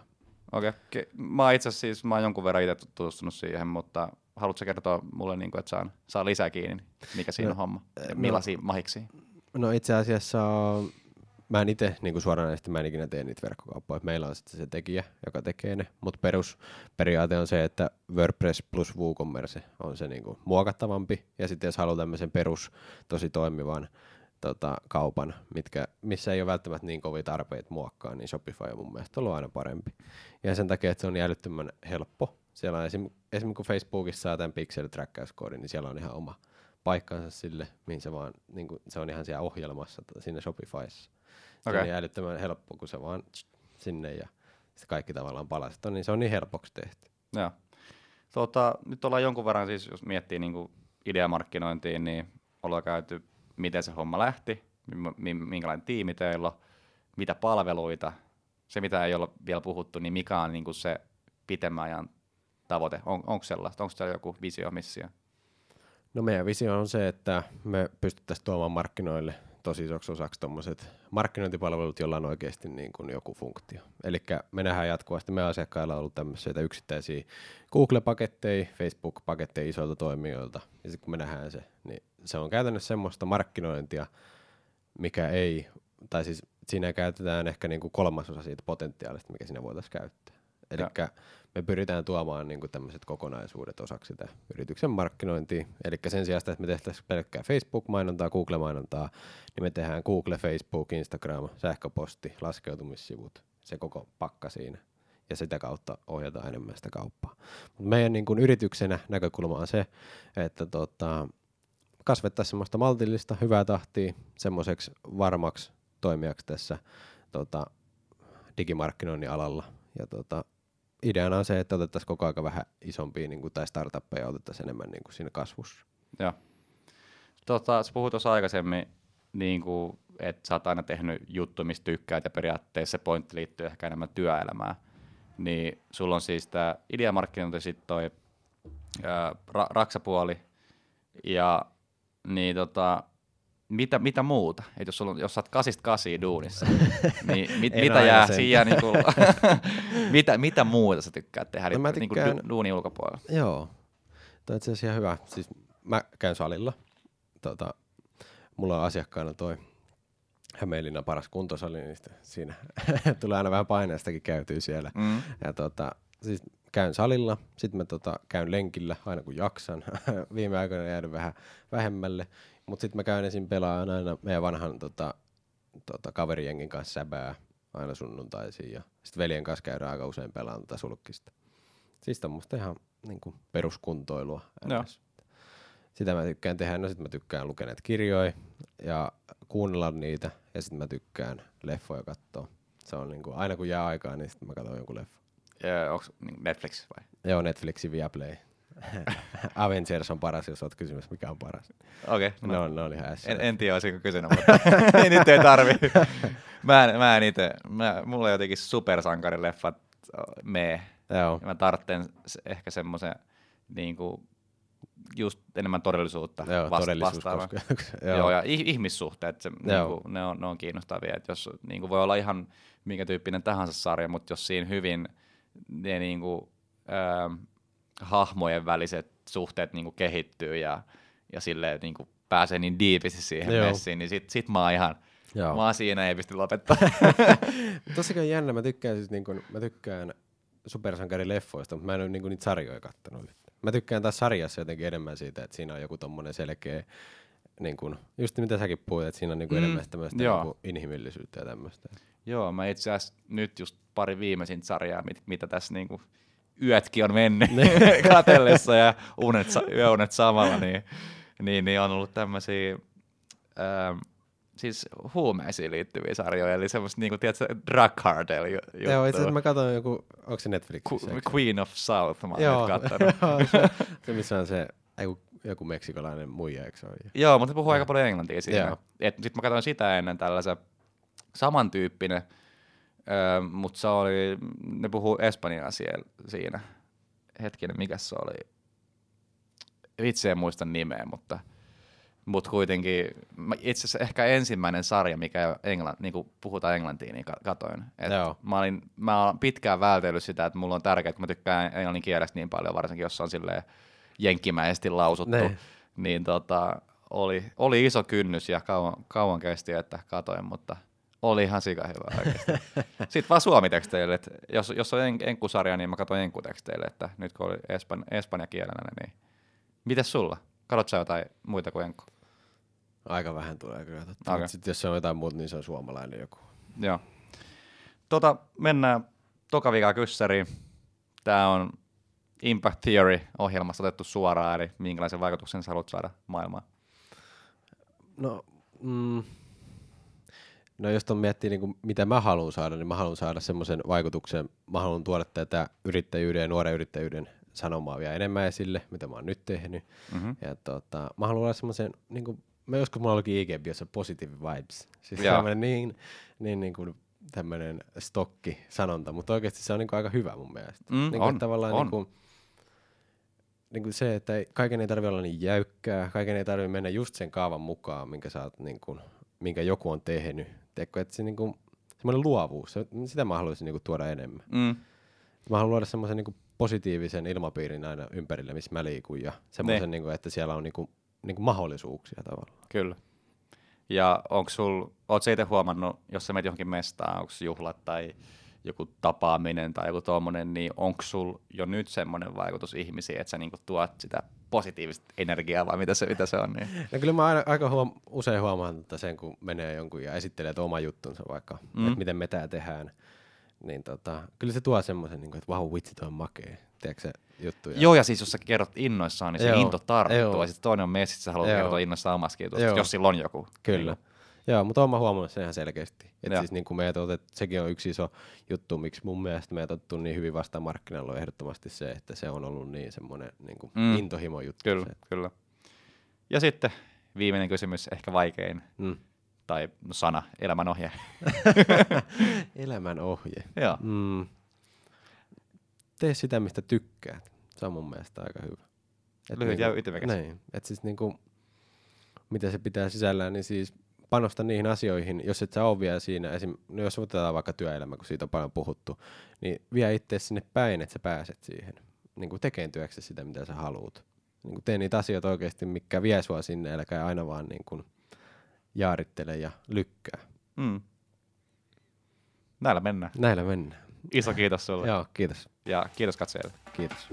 Okei. Okay. Mä oon itse asiassa siis, mä oon jonkun verran itse tutustunut siihen, mutta haluatko kertoa mulle, niin kuin, että saan, saa lisää kiinni, mikä siinä No, on homma? Ja no- millaisia mahiksi? No itse asiassa mä en itse niin suoranaisesti mä en ikinä tee niitä verkkokauppoja. Meillä on sitten se tekijä, joka tekee ne, mutta perusperiaate on se, että WordPress plus WooCommerce on se niin kuin muokattavampi. Ja sitten jos haluaa tämmöisen perus tosi toimivan tota, kaupan, mitkä, missä ei ole välttämättä niin kovia tarpeita muokkaa, niin Shopify on mun mielestä ollut aina parempi. Ja sen takia, että se on niin älyttömän helppo. Siellä on esim, esim. kun Facebookissa saa tämän pixel trackkauskoodin, niin siellä on ihan oma paikkansa sille, mihin se vaan, niin kuin, se on ihan siellä ohjelmassa, tota, siinä Shopifyssa. Se Okei. on niin älyttömän helppo, kun se vaan tsk, sinne ja sitten kaikki tavallaan palaset on, niin se on niin helpoksi tehty. Joo. Tota, nyt ollaan jonkun verran siis, jos miettii niin kuin ideamarkkinointiin, niin ollaan käyty, miten se homma lähti, mi- mi- minkälainen tiimi teillä on, mitä palveluita, se mitä ei ole vielä puhuttu, niin mikä on niin kuin se pitemmän ajan tavoite, on, onko sellaista, onko siellä joku visio, missio? No meidän visio on se, että me pystyttäisiin tuomaan markkinoille tosi isoksi osaksi tuommoiset markkinointipalvelut, joilla on oikeasti niin kuin joku funktio. Eli me nähdään jatkuvasti, meidän asiakkailla on ollut tämmöisiä yksittäisiä Google-paketteja, Facebook-paketteja isoilta toimijoilta, ja sitten kun me nähdään se, niin se on käytännössä semmoista markkinointia, mikä ei, tai siis siinä käytetään ehkä niin kuin kolmasosa siitä potentiaalista, mikä siinä voitaisiin käyttää. Eli me pyritään tuomaan niin kuin tämmöiset kokonaisuudet osaksi sitä yrityksen markkinointia. Eli sen sijaan, että me tehtäisiin pelkkää Facebook-mainontaa, Google-mainontaa, niin me tehdään Google, Facebook, Instagram, sähköposti, laskeutumissivut, se koko pakka siinä. Ja sitä kautta ohjataan enemmän sitä kauppaa. Mut meidän niin kuin yrityksenä näkökulma on se, että tota, kasvettaisiin semmoista maltillista, hyvää tahtia semmoiseksi varmaksi toimijaksi tässä tota, digimarkkinoinnin alalla. Ja tota, ideana on se, että otettaisiin koko aika vähän isompia niin kuin, tai startuppeja otettaisiin enemmän niin kuin siinä kasvussa. Joo. Tota, sä puhuit tuossa aikaisemmin, niin kuin, että sä oot aina tehnyt juttu, mistä tykkäät, ja periaatteessa se pointti liittyy ehkä enemmän työelämään. Niin sulla on siis tämä ideamarkkinointi, sitten toi ää, ra- raksapuoli, ja niin tota, mitä, mitä muuta? Et jos, sulla on, jos sä oot kasista kasiin duunissa, niin mit, mitä jää siihen, niin kuin, mitä, mitä muuta sä tykkäät tehdä No mä niin tykkään- kuin du, duunin ulkopuolella? Joo. Tämä on itse asiassa ihan hyvä. Siis mä käyn salilla. Tota, mulla on asiakkaana toi Hämeenlinnan paras kuntosali, niin siinä tulee aina vähän paineestakin käytyy siellä. Mm. Ja tota, siis käyn salilla, sitten mä tota, käyn lenkillä aina kun jaksan. Viime aikoina jäänyt vähän vähemmälle. Mutta sitten mä käyn esim. pelaan aina meidän vanhan tota, tota, kaverijengin kanssa säbää aina sunnuntaisin. Ja sitten veljen kanssa käydään aika usein pelaan tätä sulkista. Siis tämmöistä ihan niin kuin peruskuntoilua. Sitä mä tykkään tehdä. No sit mä tykkään lukea näitä kirjoja ja kuunnella niitä. Ja sitten mä tykkään leffoja katsoa. Se on niin kuin, aina kun jää aikaa, niin sitten mä katson jonkun leffa. Onko niin Netflix vai? Joo, Netflixin Viaplay. Avengers on paras, jos oot kysymys, mikä on paras. Okei, okay, No, ne on ihan ässä. En, en tiedä, olisinko kysynyt, mutta ei, nyt ei tarvi. Mä en, mä en ite, mä, mulla on jotenkin supersankarileffat mee. Joo. Mä tartten ehkä semmoisen niin kuin, just enemmän todellisuutta Joo, vasta- todellisuus. Joo. Joo, ja ih- ihmissuhteet, se, niin kuin, ne, on, ne on kiinnostavia. Et jos, niin kuin, voi olla ihan minkä tyyppinen tahansa sarja, mutta jos siinä hyvin ne niin kuin, ähm, hahmojen väliset suhteet niin kuin, kehittyy ja, ja silleen niin kuin, pääsee niin diipisti siihen Joo. messiin, niin sit, sit mä oon ihan, Joo. mä oon siinä ei pysty lopettaa. Tosiaan jännä, mä tykkään siis niin kun, mä tykkään supersankarileffoista, mutta mä en ole niin niitä sarjoja kattonut. Mä tykkään taas sarjassa jotenkin enemmän siitä, että siinä on joku tommonen selkeä, niin kun, just mitä säkin puhuit, että siinä on niin Mm, mm, enemmän tämmöistä joo. niin inhimillisyyttä ja tämmöistä. Joo, mä itse asiassa nyt just pari viimeisintä sarjaa, mit, mitä tässä niinku yötkin on mennyt katellessa ja unet, yöunet samalla, niin, niin, niin on ollut tämmöisiä, ähm, siis huumeisiin liittyviä sarjoja, eli semmoista niinku, tiedätkö, drug cartel ju- Joo, itse asiassa mä katsoin joku, onko se Netflixissä? Se- Queen of South, mä oon Joo, nyt kattonut. joo, se, se, missä on se joku, joku meksikolainen muija, eikö se ole? Joo, mutta puhuu aika paljon englantia siinä. Sitten mä katsoin sitä ennen tällaisen samantyyppinen, öö, mutta se oli, ne puhuu espanjaa siellä, siinä. Hetkinen, mikä se oli? Vitsi en muista nimeä, mutta, mutta kuitenkin itse asiassa ehkä ensimmäinen sarja, mikä englann, niin puhutaan englantia, niin ka- katoin. Et Joo. mä, olin, mä olen pitkään vältellyt sitä, että mulla on tärkeää, kun mä tykkään englannin kielestä niin paljon, varsinkin jos se on silleen jenkkimäisesti lausuttu, Ne. niin tota, oli, oli iso kynnys ja kauan, kauan kesti, että katoin, mutta oli ihan sika hyvä oikeasti. Sitten vaan suomiteksteille, että jos, jos on en, enkkusarja, niin mä katsoin enkkuteksteille, että nyt kun oli espan, espanjakielenä, niin mites sulla? Katsot sä jotain muita kuin enkku? Aika vähän tulee kyllä. Okay. Sitten jos se on jotain muuta, niin se on suomalainen joku. Joo. Tota, mennään toka vika kyssäriin. Tämä on Impact Theory-ohjelmasta otettu suoraan, eli minkälaisen vaikutuksen sä haluat saada maailmaan. No, mm, no jos ton miettii, niin kuin, mitä mä haluan saada, niin mä haluan saada semmoisen vaikutuksen, mä haluan tuoda tätä yrittäjyyden ja nuoren yrittäjyyden sanomaa vielä enemmän esille, mitä mä oon nyt tehnyt. Mm-hmm. Ja tota, mä haluan olla semmoisen, niin kuin, mä joskus mulla olikin IG jossa positive vibes. Siis Joo. semmoinen niin, niin, niin kuin tämmöinen stokki sanonta, mutta oikeasti se on niin kuin aika hyvä mun mielestä. Mm, niin kuin, on, tavallaan on. Niin kuin, niin kuin se, että kaiken ei tarvitse olla niin jäykkää, kaiken ei tarvitse mennä just sen kaavan mukaan, minkä, sä oot, niin kuin, minkä joku on tehnyt. Tiedätkö, että se niin kuin, semmoinen luovuus, se, sitä mä haluaisin niin kuin, tuoda enemmän. Mm. Mä haluan luoda semmoisen niin positiivisen ilmapiirin aina ympärille, missä mä liikun ja semmoisen, niin kuin, että siellä on niin kuin, niin kuin mahdollisuuksia tavallaan. Kyllä. Ja onko sul, oot sä itse huomannut, jos sä menet johonkin mestaan, onko juhlat tai joku tapaaminen tai joku tommonen, niin onko sul jo nyt semmoinen vaikutus ihmisiin, että sä niinku tuot sitä positiivista energiaa vai mitä se, mitä se on? Niin. No kyllä mä aina, aika huom- usein huomaan että sen, kun menee jonkun ja esittelee oma juttunsa vaikka, Mm. että miten me tää tehdään. Niin tota, kyllä se tuo semmoisen, niin kuin, että vau, vitsi, toi on makee. Tiedätkö se juttu? Ja- Joo, ja siis jos sä kerrot innoissaan, niin se Joo, into tarttuu. Ja sitten toinen on meissä, että sä haluat Joo. kertoa innoissaan Joo. jos sillä on joku. Kyllä. Niinku. Joo, mutta mä huomannut sen ihan selkeästi. Että Joo. siis niin kuin meidät otet, sekin on yksi iso juttu, miksi mun mielestä meidät otettu niin hyvin vastaan markkinoilla on ehdottomasti se, että se on ollut niin semmoinen niin kuin Mm. intohimo juttu. Kyllä, Se. kyllä. Ja sitten viimeinen kysymys, ehkä vaikein, Mm. tai sana, elämänohje. Elämän ohje. Joo. Mm. Tee sitä, mistä tykkäät. Se on mun mielestä aika hyvä. Et Lyhyt niinku- ja ytimekäs. Niin, että siis niinku, mitä se pitää sisällään, niin siis panosta niihin asioihin, jos et sä ole vielä siinä, esim, no jos otetaan vaikka työelämä, kun siitä on paljon puhuttu, niin vie itse sinne päin, että sä pääset siihen, niin kuin tekeen työksi sitä, mitä sä haluut. Niin kuin tee niitä asioita oikeasti, mikä vie sua sinne, äläkä aina vaan niin kuin jaarittele ja lykkää. Mm. Näillä mennään. Näillä mennään. Iso kiitos sulle. Joo, kiitos. Ja kiitos katsojille. Kiitos.